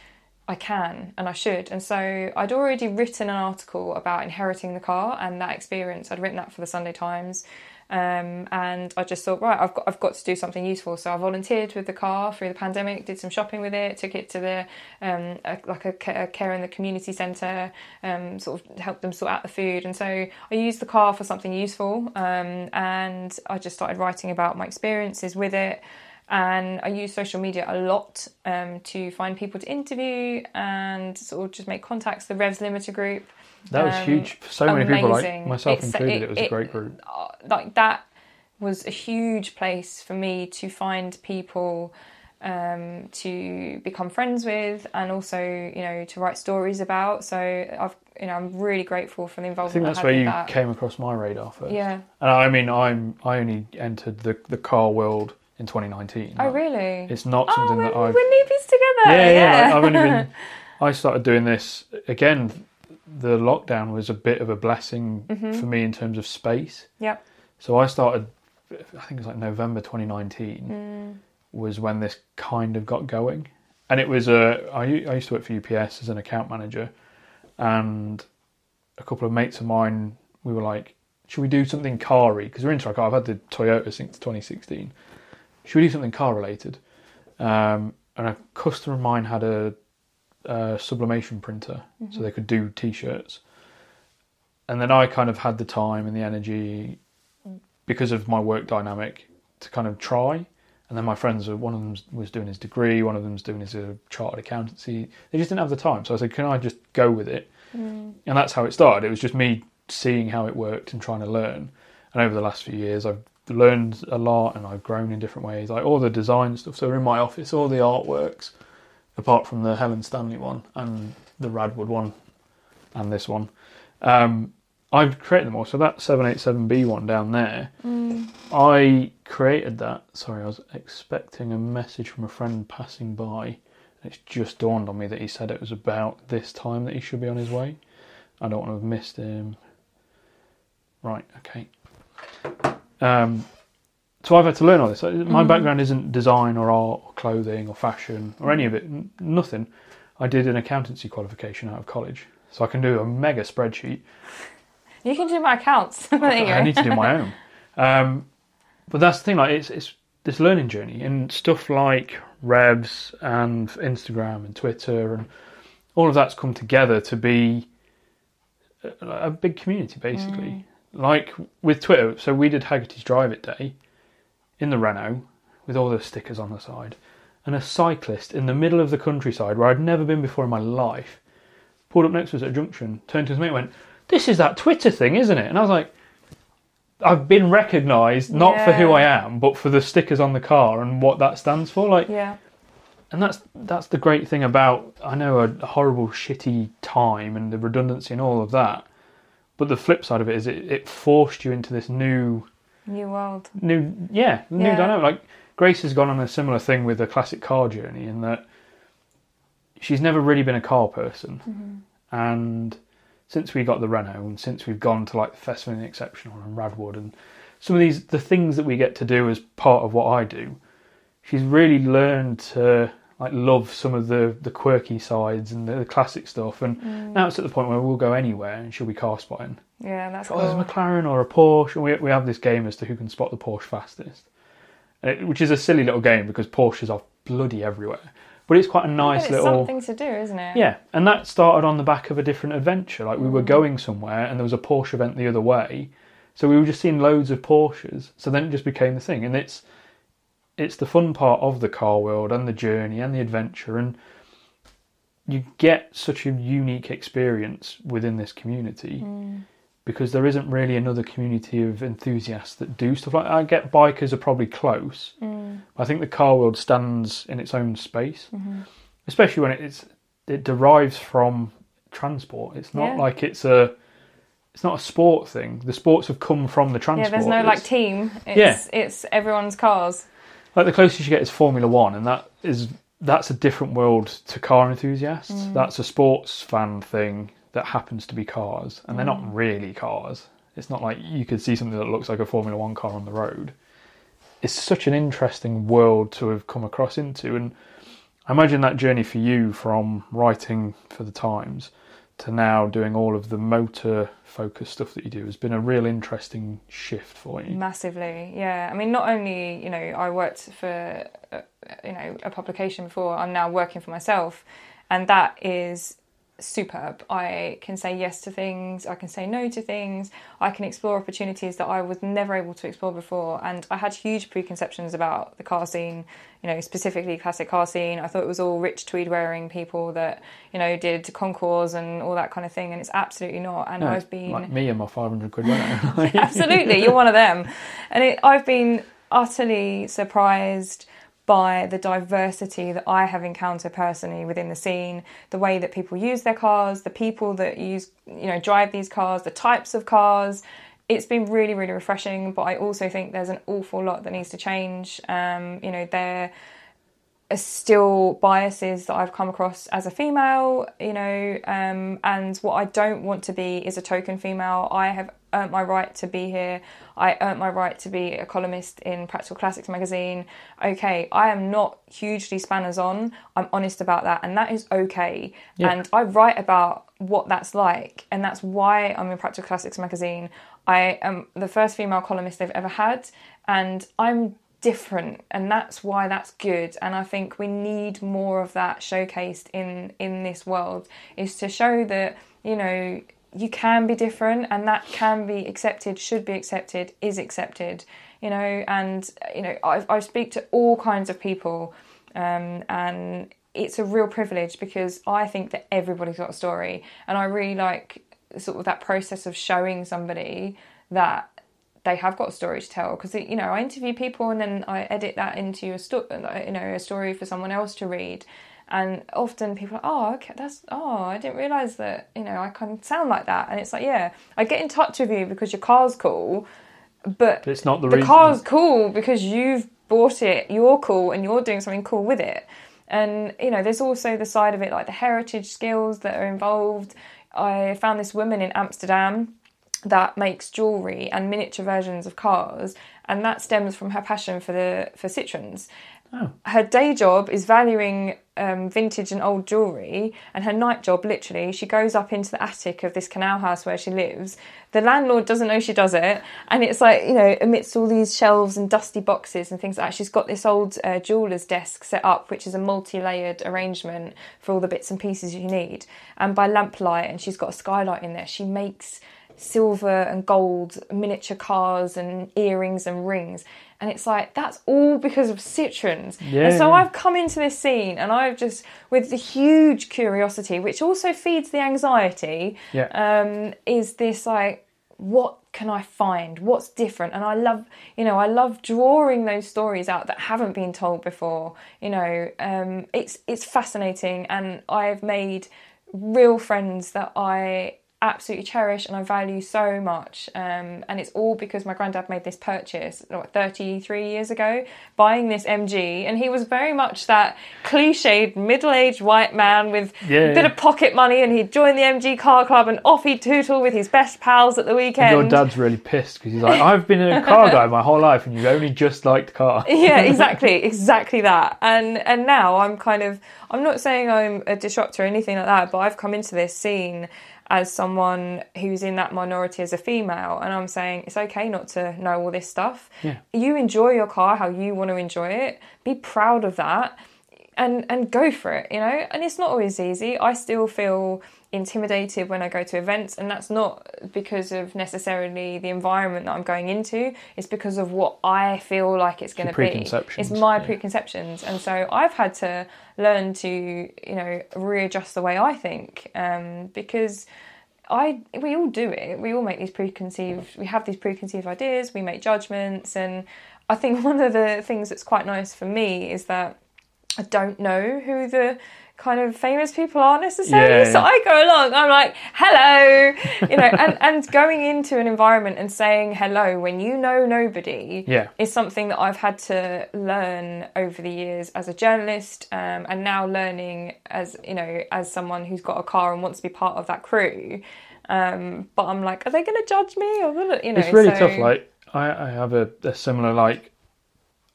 I can and I should. And so I'd already written an article about inheriting the car and that experience. I'd written that for the Sunday Times. Um, and I just thought, right, I've got, I've got to do something useful. So I volunteered with the car through the pandemic, did some shopping with it, took it to the um, a, like a, a, care in the community centre, um, sort of helped them sort out the food. And so I used the car for something useful, um, and I just started writing about my experiences with it. And I use social media a lot um, to find people to interview and sort of just make contacts. The Revs Limiter group that was um, huge for so many people, like myself it's, included. It, it was it, a great group. Uh, like that was a huge place for me to find people um, to become friends with, and also you know to write stories about. So I've you know I'm really grateful for the involvement. I think that's I where you that. came across my radar first. Yeah, and I mean I'm I only entered the the car world in 2019. Oh, really? It's not something oh, that I've. We're newbies together. Yeah, yeah. yeah. I've only been. I started doing this again the lockdown was a bit of a blessing mm-hmm. for me in terms of space. Yep. So I started, I think it was like November 2019 mm. was when this kind of got going. And it was a, I, I used to work for UPS as an account manager and a couple of mates of mine, we were like, should we do something car Because we're into our car. I've had the Toyota since 2016. Should we do something car related? Um, and a customer of mine had a uh, sublimation printer, mm-hmm. so they could do t-shirts. And then I kind of had the time and the energy because of my work dynamic to kind of try. And then my friends, one of them was doing his degree, one of them was doing his uh, chartered accountancy. They just didn't have the time, so I said, "Can I just go with it?" Mm. And that's how it started. It was just me seeing how it worked and trying to learn. And over the last few years, I've learned a lot and I've grown in different ways. Like all the design stuff. So in my office, all the artworks apart from the Helen Stanley one and the Radwood one and this one. Um, I've created them all. So that 787B one down there, mm. I created that. Sorry, I was expecting a message from a friend passing by. It's just dawned on me that he said it was about this time that he should be on his way. I don't want to have missed him. Right, okay. Um, so I've had to learn all this. My mm. background isn't design or art or clothing or fashion or any of it. Nothing. I did an accountancy qualification out of college, so I can do a mega spreadsheet. You can do my accounts. I need to do my own. Um, but that's the thing. Like it's it's this learning journey and stuff like Revs and Instagram and Twitter and all of that's come together to be a, a big community, basically. Mm. Like with Twitter, so we did Hagerty's Drive It Day in the Renault with all the stickers on the side, and a cyclist in the middle of the countryside where I'd never been before in my life pulled up next to us at a junction, turned to his mate, and went, "This is that Twitter thing, isn't it?" And I was like. I've been recognised not yeah. for who I am, but for the stickers on the car and what that stands for. Like, yeah. And that's that's the great thing about I know a horrible, shitty time and the redundancy and all of that, but the flip side of it is it, it forced you into this new New world. New, yeah, new yeah. dynamic. Like Grace has gone on a similar thing with a classic car journey in that she's never really been a car person, mm-hmm. and since we got the Renault and since we've gone to like the Festival and the Exceptional and Radwood and some of these the things that we get to do as part of what I do, she's really learned to like love some of the the quirky sides and the, the classic stuff. And mm. now it's at the point where we'll go anywhere and she'll be car spotting. Yeah, that's oh, there's a McLaren or a Porsche, and we we have this game as to who can spot the Porsche fastest, it, which is a silly little game because Porsches are bloody everywhere. But it's quite a nice it's little something to do, isn't it? Yeah, and that started on the back of a different adventure. Like we were mm. going somewhere, and there was a Porsche event the other way, so we were just seeing loads of Porsches. So then it just became the thing, and it's it's the fun part of the car world and the journey and the adventure and you get such a unique experience within this community mm. Because there isn't really another community of enthusiasts that do stuff like that. I get bikers are probably close. Mm. I think the car world stands in its own space, mm-hmm. especially when it's it derives from transport. It's not yeah. like it's a it's not a sport thing. The sports have come from the transport. Yeah, there's no like team. It's, yeah. it's everyone's cars like the closest you get is Formula One, and that is that's a different world to car enthusiasts. That's a sports fan thing that happens to be cars, and they're not really cars. It's not like you could see something that looks like a Formula One car on the road. It's such an interesting world to have come across into, and I imagine that journey for you from writing for the Times to now doing all of the motor focused stuff that you do has been a real interesting shift for you. Massively, yeah. I mean, not only you know I worked for uh, you know a publication before. I'm now working for myself, and that is superb. I can say yes to things. I can say no to things. I can explore opportunities that I was never able to explore before. And I had huge preconceptions about the car scene. You know, specifically classic car scene. I thought it was all rich tweed wearing people that you know did concours and all that kind of thing. And it's absolutely not. And No, I've been like me and my 500 quid absolutely you're one of them and it, i've been utterly surprised by the diversity that i have encountered personally within the scene the way that people use their cars the people that use you know drive these cars the types of cars it's been really really refreshing but i also think there's an awful lot that needs to change um, you know there are still biases that I've come across as a female, you know, um, and what I don't want to be is a token female. I have earned my right to be here. I earned my right to be a columnist in Practical Classics magazine. Okay, I am not hugely spanners on. I'm honest about that, and that is okay. Yeah. And I write about what that's like, and that's why I'm in Practical Classics magazine. I am the first female columnist they've ever had, and I'm different and that's why that's good and i think we need more of that showcased in in this world is to show that you know you can be different and that can be accepted should be accepted is accepted you know and you know i, I speak to all kinds of people um, and it's a real privilege because i think that everybody's got a story and i really like sort of that process of showing somebody that they have got a story to tell because you know I interview people and then I edit that into a story you know a story for someone else to read and often people are oh okay that's oh I didn't realize that you know I can sound like that and it's like yeah I get in touch with you because your car's cool but But it's not the, the reason. car's cool because you've bought it you're cool and you're doing something cool with it and you know there's also the side of it like the heritage skills that are involved I found this woman in Amsterdam that makes jewelry and miniature versions of cars, and that stems from her passion for the for Citroens. Oh. Her day job is valuing um, vintage and old jewelry, and her night job, literally, she goes up into the attic of this canal house where she lives. The landlord doesn't know she does it, and it's like you know, amidst all these shelves and dusty boxes and things like that, she's got this old uh, jeweler's desk set up, which is a multi-layered arrangement for all the bits and pieces you need, and by lamplight, and she's got a skylight in there. She makes silver and gold miniature cars and earrings and rings. And it's like, that's all because of Citroens. Yeah, and so. I've come into this scene and I've just, with the huge curiosity, which also feeds the anxiety, Yeah. um, is this like, what can I find? What's different? And I love, you know, I love drawing those stories out that haven't been told before. You know, um, it's it's fascinating, and I've made real friends that I absolutely cherish and I value so much. Um, and it's all because my granddad made this purchase what, 33 years ago, buying this MG. And he was very much that cliched middle aged white man with Yeah, a bit of pocket money. And he'd join the MG car club and off he'd tootle with his best pals at the weekend. Your dad's really pissed because he's like, I've been a car guy my whole life, and you've only just liked cars. yeah exactly exactly that and and now i'm kind of i'm not saying i'm a disruptor or anything like that but i've come into this scene as someone who's in that minority as a female and i'm saying it's okay not to know all this stuff. Yeah. you enjoy your car how you want to enjoy it. Be proud of that and and go for it you know? And it's not always easy. I still feel intimidated when i go to events and that's not because of necessarily the environment that i'm going into it's because of what i feel like it's going to be it's my yeah. preconceptions and so i've had to learn to you know readjust the way i think um, because I we all do it. We all make these preconceived. We have these preconceived ideas. We make judgments, and I think one of the things that's quite nice for me is that I don't know who the kind of famous people are necessarily. Yeah, So yeah. I go along, I'm like, hello, you know, and, and going into an environment and saying hello when you know nobody Yeah. is something that I've had to learn over the years as a journalist um, and now learning as, you know, as someone who's got a car and wants to be part of that crew. Um, but I'm like, are they going to judge me? Or will it, you know, it's really so- tough. Like I, I have a, a similar like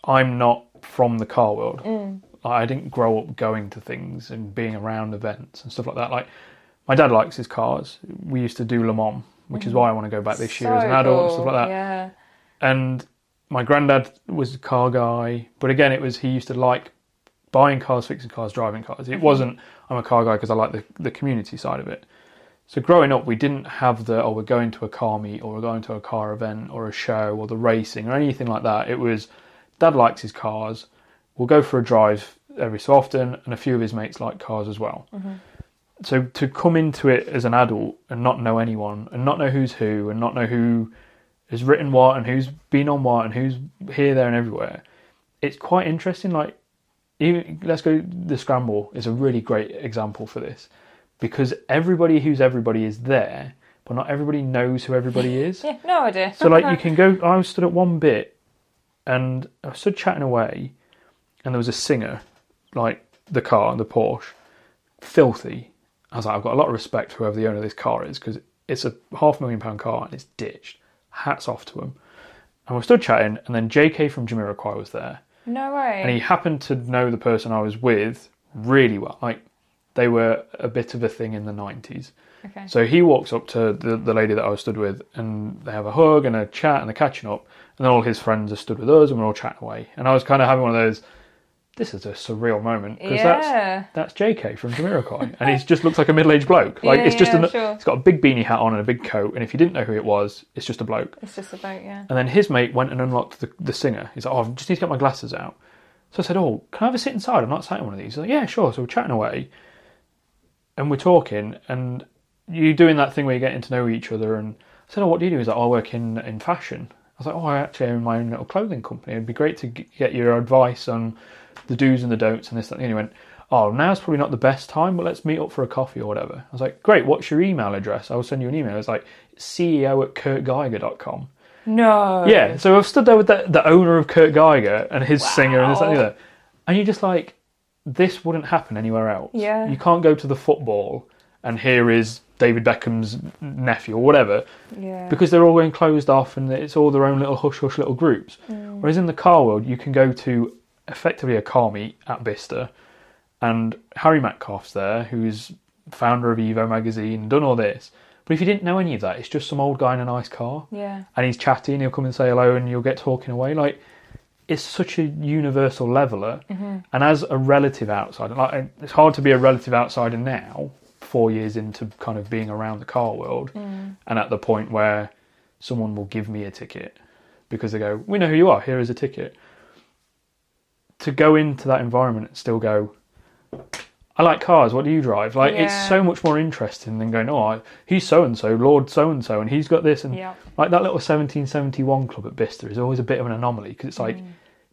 I'm not from the car world. Mm. I didn't grow up going to things and being around events and stuff like that. Like my dad likes his cars. We used to do Le Mans, which is why I want to go back this year as an Mm. So adult and stuff like that. Yeah. And my granddad was a car guy, but again, it was he used to like buying cars, fixing cars, driving cars. It wasn't I'm a car guy because I like the the community side of it. So growing up, we didn't have the oh we're going to a car meet or we're going to a car event or a show or the racing or anything like that. It was dad likes his cars. We'll go for a drive every so often, and a few of his mates like cars as well. Mm-hmm. So to come into it as an adult and not know anyone and not know who's who and not know who has written what and who's been on what and who's here, there, and everywhere, it's quite interesting. Like, even let's go. The scramble is a really great example for this because everybody who's everybody is there, but not everybody knows who everybody is. Yeah, no idea. So like you can go. I was stood at one bit, and I stood chatting away, and there was a Singer, like the car, and the Porsche, filthy. I was like, I've got a lot of respect for whoever the owner of this car is because it's a half million pound car and it's ditched. Hats off to him. And we stood chatting, and then J.K. from Jamiroquai was there, no way. and he happened to know the person I was with really well. Like they were a bit of a thing in the nineties. okay. So he walks up to the, the lady that I was stood with, and they have a hug and a chat, and they're catching up. And then all his friends are stood with us, and we're all chatting away. And I was kind of having one of those. This is a surreal moment because Yeah. that's that's JK from Jamiroquai, and he just looks like a middle-aged bloke. Like Yeah, it's just yeah, an, sure. he's got a big beanie hat on and a big coat, and if you didn't know who it was, it's just a bloke. It's just about, yeah. And then his mate went and unlocked the, the Singer. He's like, "Oh, I just need to get my glasses out." So I said, "Oh, can I have a sit inside? I'm not sat in one of these." He's like, "Yeah, sure." So we're chatting away, and we're talking, and you're doing that thing where you're getting to know each other. And I said, "Oh, what do you do?" He's like, "Oh, I work in in fashion." I was like, "Oh, I actually own my own little clothing company. It'd be great to get your advice on the do's and the don'ts and this that." And he went, "Oh, now's probably not the best time, but let's meet up for a coffee or whatever." I was like, "Great. What's your email address? I'll send you an email." It's like CEO at kurtgeiger.com. No. Yeah, so I've stood there with the, the owner of Kurt Geiger and his Singer and this that, and the other. And you're just like, this wouldn't happen anywhere else. Yeah. You can't go to the football and here is David Beckham's nephew or whatever Yeah. because they're all going closed off and it's all their own little hush hush little groups. Mm. Whereas in the car world, you can go to effectively a car meet at Bicester and Harry Metcalf's there, who's founder of Evo magazine, done all this. But if you didn't know any of that, it's just some old guy in a nice car yeah. and he's chatting, and he'll come and say hello and you'll get talking away. Like it's such a universal leveler, mm-hmm. and as a relative outsider, like it's hard to be a relative outsider now, four years into kind of being around the car world, mm. and at the point where someone will give me a ticket because they go, "We know who you are. Here is a ticket." To go into that environment and still go, I like cars. What do you drive? Like Yeah. it's so much more interesting than going, oh, I, he's so and so, Lord so and so, and he's got this, and Yeah. like that little 1771 club at Bicester is always a bit of an anomaly because it's like mm.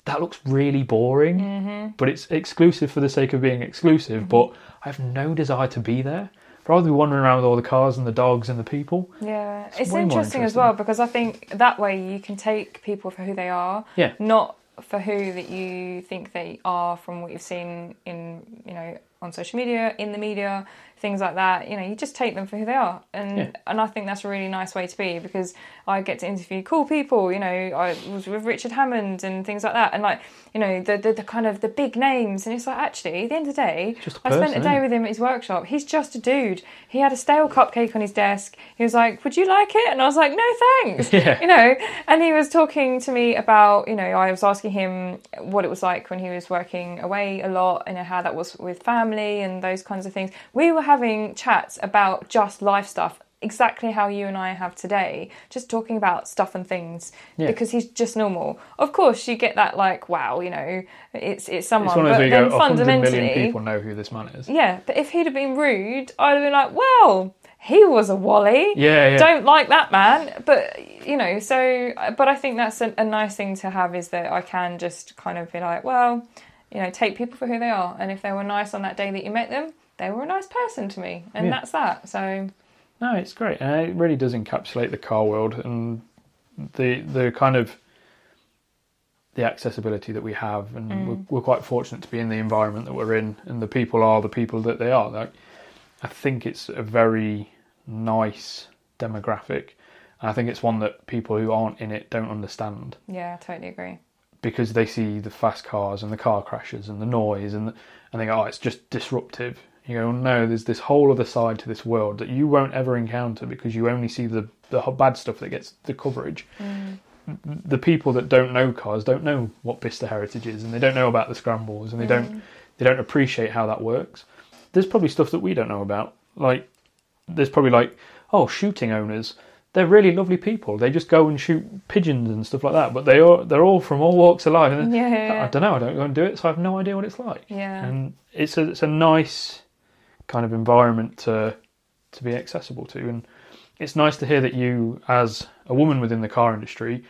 that looks really boring, mm-hmm. but it's exclusive for the sake of being exclusive. But mm-hmm. I have no desire to be there. I'd rather be wandering around with all the cars and the dogs and the people. Yeah, it's, way more interesting as well because I think that way you can take people for who they are, Yeah. not for who that you think they are from what you've seen in you know on social media, in the media, things like that. You know, you just take them for who they are, and Yeah. and I think that's a really nice way to be because I get to interview cool people. You know, I was with Richard Hammond and things like that, and like you know the the, the kind of the big names, and it's like actually at the end of the day, a I spent a day with him at his workshop. He's just a dude. He had a stale cupcake on his desk. He was like, "Would you like it?" And I was like, "No, thanks." Yeah. You know, and he was talking to me about, you know, I was asking him what it was like when he was working away a lot and how that was with family and those kinds of things. We were having chats about just life stuff. Exactly how you and I have today, just talking about stuff and things Yeah. because he's just normal. Of course, you get that like, wow, you know, it's it's someone, It's one of but those you then go, fundamentally, million people know who this man is. yeah, but if he'd have been rude, I'd have been like, well, he was a wally. Yeah, yeah. Don't like that man. But, you know, so, but I think that's a, a nice thing to have is that I can just kind of be like, well, You know, take people for who they are, and if they were nice on that day that you met them, they were a nice person to me, and Yeah. that's that. So No, it's great, and it really does encapsulate the car world and the the kind of the accessibility that we have, and mm. we're, we're quite fortunate to be in the environment that we're in, and the people are the people that they are. Like, I think it's a very nice demographic, and I think it's one that people who aren't in it don't understand yeah, I totally agree. because they see the fast cars and the car crashes and the noise and and they go, oh, it's just disruptive. You go, no, there's this whole other side to this world that you won't ever encounter because you only see the the bad stuff that gets the coverage. Mm. The people that don't know cars don't know what Bicester Heritage is, and they don't know about the scrambles, and they don't mm. they don't appreciate how that works. There's probably stuff that we don't know about. Like there's probably like, oh, shooting owners. They're really lovely people. They just go and shoot pigeons and stuff like that. But they are they're all from all walks of life. Yeah, yeah, yeah. I don't know. I don't go and do it, so I have no idea what it's like. Yeah. And it's a it's a nice kind of environment to to be accessible to, and it's nice to hear that you, as a woman within the car industry,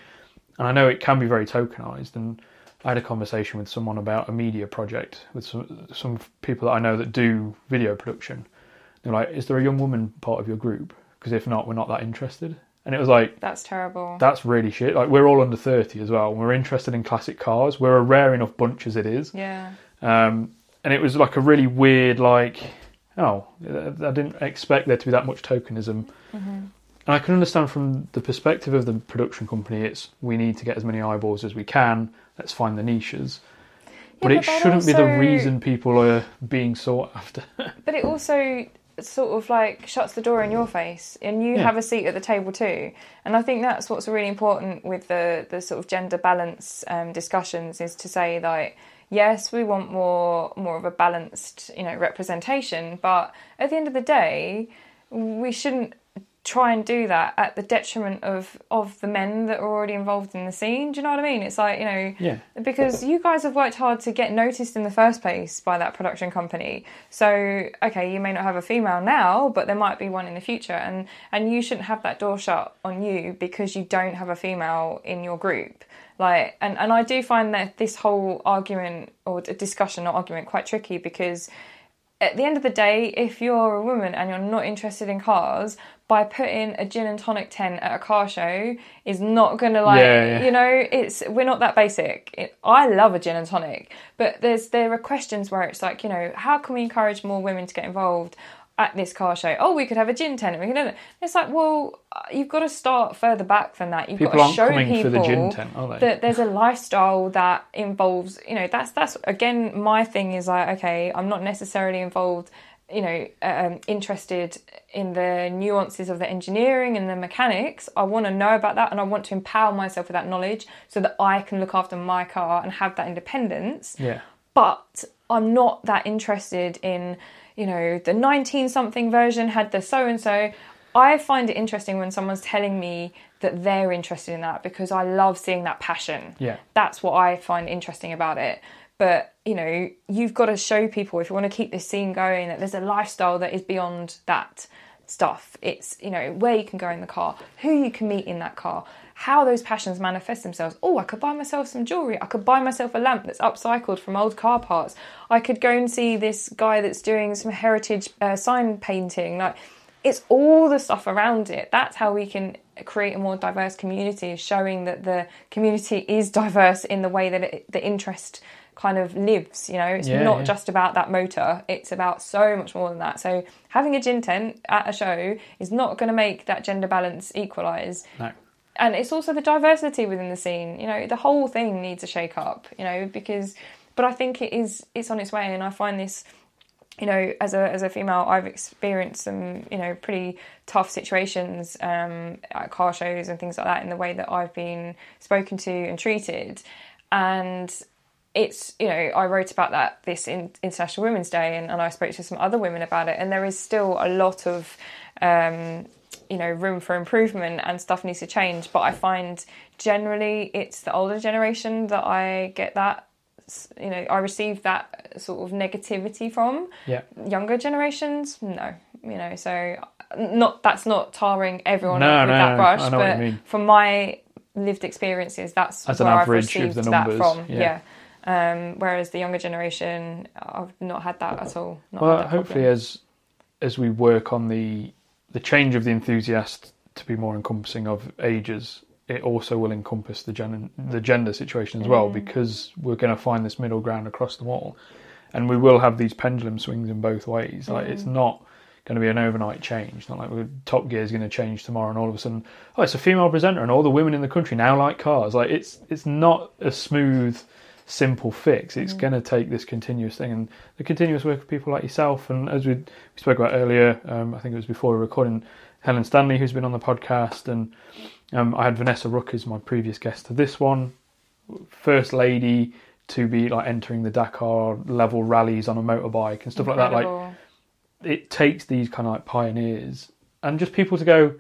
and I know it can be very tokenized. And I had a conversation with someone about a media project with some some people that I know that do video production. They're like, "Is there a young woman part of your group? Because if not, we're not that interested." And it was like, That's terrible. that's really shit. Like we're all under thirty as well. and We're interested in classic cars. We're a rare enough bunch as it is. yeah. Um, and it was like a really weird, like, oh, I didn't expect there to be that much tokenism. And I can understand from the perspective of the production company, it's we need to get as many eyeballs as we can. Let's find the niches. but but it shouldn't be the reason people are being sought after. But it also sort of like shuts the door in your face and you Yeah. have a seat at the table too. And I think that's what's really important with the, the sort of gender balance um, discussions is to say like, yes, we want more more of a balanced, you know, representation, but at the end of the day, we shouldn't try and do that at the detriment of of the men that are already involved in the scene. Do you know what I mean? It's like, you know, Yeah. because you guys have worked hard to get noticed in the first place by that production company. So, okay, you may not have a female now, but there might be one in the future, and and you shouldn't have that door shut on you because you don't have a female in your group. Like, and and I do find that this whole argument or discussion, not argument, quite tricky because at the end of the day, if you're a woman and you're not interested in cars, by putting a gin and tonic tent at a car show is not going to like Yeah, yeah. you know it's we're not that basic. It, I love a gin and tonic, but there's there are questions where it's like you know how can we encourage more women to get involved at this car show? Oh, we could have a gin tent. We could. It's like well, uh, you've got to start further back than that. You've People got to show people the tent, that there's a lifestyle that involves you know that's that's again my thing is like okay i'm not necessarily involved you know um, interested in the nuances of the engineering and the mechanics i want to know about that and i want to empower myself with that knowledge so that i can look after my car and have that independence Yeah. but I'm not that interested in, you know, the 19 something version had the so and so. I find it interesting when someone's telling me that they're interested in that because I love seeing that passion. Yeah. That's what I find interesting about it. But, you know, you've got to show people if you want to keep this scene going that there's a lifestyle that is beyond that stuff. It's, you know, where you can go in the car, who you can meet in that car, how those passions manifest themselves. Oh, I could buy myself some jewelry. I could buy myself a lamp that's upcycled from old car parts. I could go and see this guy that's doing some heritage uh, sign painting. Like, it's all the stuff around it. That's how we can create a more diverse community, showing that the community is diverse in the way that it, the interest kind of lives. You know, it's Yeah, not yeah. just about that motor. It's about so much more than that. So having a gin tent at a show is not going to make that gender balance equalise No. And it's also the diversity within the scene. You know the whole thing needs a shake up you know because but i think it is it's on its way and i find this you know as a as a female i've experienced some you know pretty tough situations um, at car shows and things like that in the way that i've been spoken to and treated. And it's you know I wrote about that this in International Women's Day and, and I spoke to some other women about it and there is still a lot of um, you know room for improvement and stuff needs to change but I find generally it's the older generation that I get that you know I receive that sort of negativity from Yeah. younger generations no you know so not that's not tarring everyone No, with no, that no, brush I know what but you mean. from my lived experiences that's As where I've received that from yeah. yeah. Um, whereas the younger generation, I've not had that at all. Not Well, hopefully, problem. as as we work on the the change of the enthusiast to be more encompassing of ages, it also will encompass the gen- the gender situation as well, mm. because we're going to find this middle ground across them all, and we will have these pendulum swings in both ways. Like it's mm. not going to be an overnight change. Not like Top Gear is going to change tomorrow, and all of a sudden, oh, it's a female presenter, and all the women in the country now like cars. Like it's it's not a smooth simple fix. It's going to take this continuous thing and the continuous work of people like yourself. And as we, we spoke about earlier, um, I think it was before we were recording, Helen Stanley, who's been on the podcast, and um, I had Vanessa Ruck as my previous guest to this one, first lady to be like entering the Dakar level rallies on a motorbike and stuff like that. Like it takes these kind of like pioneers and just people to go,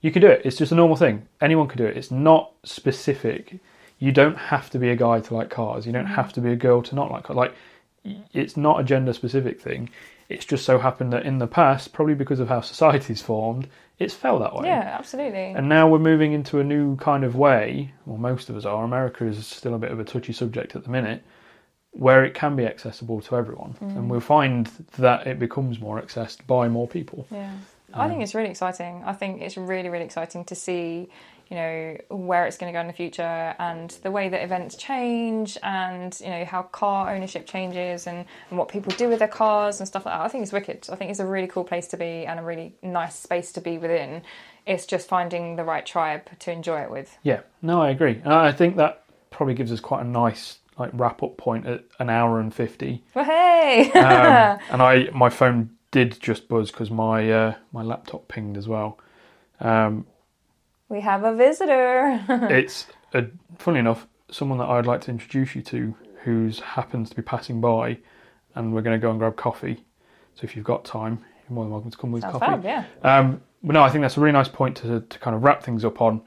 you can do it. It's just a normal thing. Anyone can do it. It's not specific. You don't have to be a guy to like cars. You don't mm-hmm. have to be a girl to not like cars. Like, it's not a gender specific thing. It's just so happened that in the past, probably because of how society's formed, it's fell that way. yeah, absolutely. And now we're moving into a new kind of way, well, most of us are. America is still a bit of a touchy subject at the minute, where it can be accessible to everyone. And mm. we'll find that it becomes more accessed by more people. Yeah. I think um, it's really exciting. I think it's really, really exciting to see, you know, where it's going to go in the future and the way that events change and, you know, how car ownership changes and, and what people do with their cars and stuff like that. I think it's wicked. I think it's a really cool place to be and a really nice space to be within. It's just finding the right tribe to enjoy it with. Yeah, no, I agree. And I think that probably gives us quite a nice like wrap up point at an hour and 50. Well, hey! Um, and I my phone did just buzz because my uh, my laptop pinged as well. Um, we have a visitor. it's a, funny enough someone that I'd like to introduce you to who's happens to be passing by, and we're going to go and grab coffee. So if you've got time, you're more than welcome to come with Sounds coffee. fab, yeah. Um, but no, I think that's a really nice point to to kind of wrap things up on.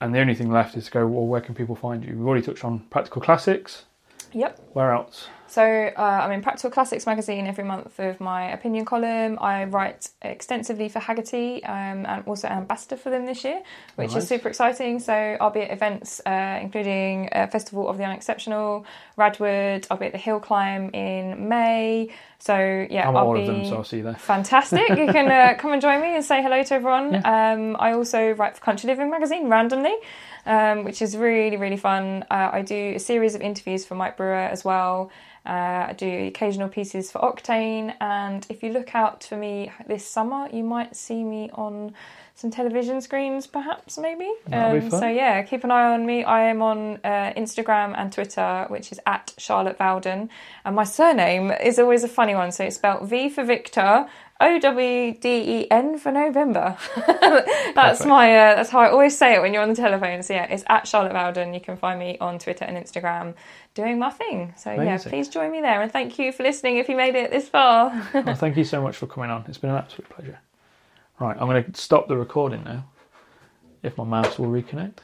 And the only thing left is to go. Well, where can people find you? We've already touched on practical classics. Yep. Where else? So uh, I'm in Practical Classics magazine every month with my opinion column. I write extensively for Hagerty um, and also an ambassador for them this year, which Nice. is super exciting. So I'll be at events uh, including uh, Festival of the Unexceptional, Radwood. I'll be at the Hill Climb in May. So yeah, I'm I'll all be of them, so I'll see you there. Fantastic. You can uh, come and join me and say hello to everyone. Um, I also write for Country Living magazine randomly, um, which is really, really fun. Uh, I do a series of interviews for Mike Brewer as well. Uh, I do occasional pieces for Octane. And if you look out for me this summer, you might see me on some television screens, perhaps, maybe. Fun. So, yeah, keep an eye on me. I am on uh, Instagram and Twitter, which is at Charlotte Vowden. And my surname is always a funny one. So it's spelled V for Victor, O W D E N for November. that's Perfect. my. Uh, that's how I always say it when you're on the telephone. So yeah, it's at Charlotte Vowden. You can find me on Twitter and Instagram doing my thing. So yeah, please join me there. And thank you for listening. If you made it this far. well, thank you so much for coming on. It's been an absolute pleasure. Right, I'm going to stop the recording now. If my mouse will reconnect.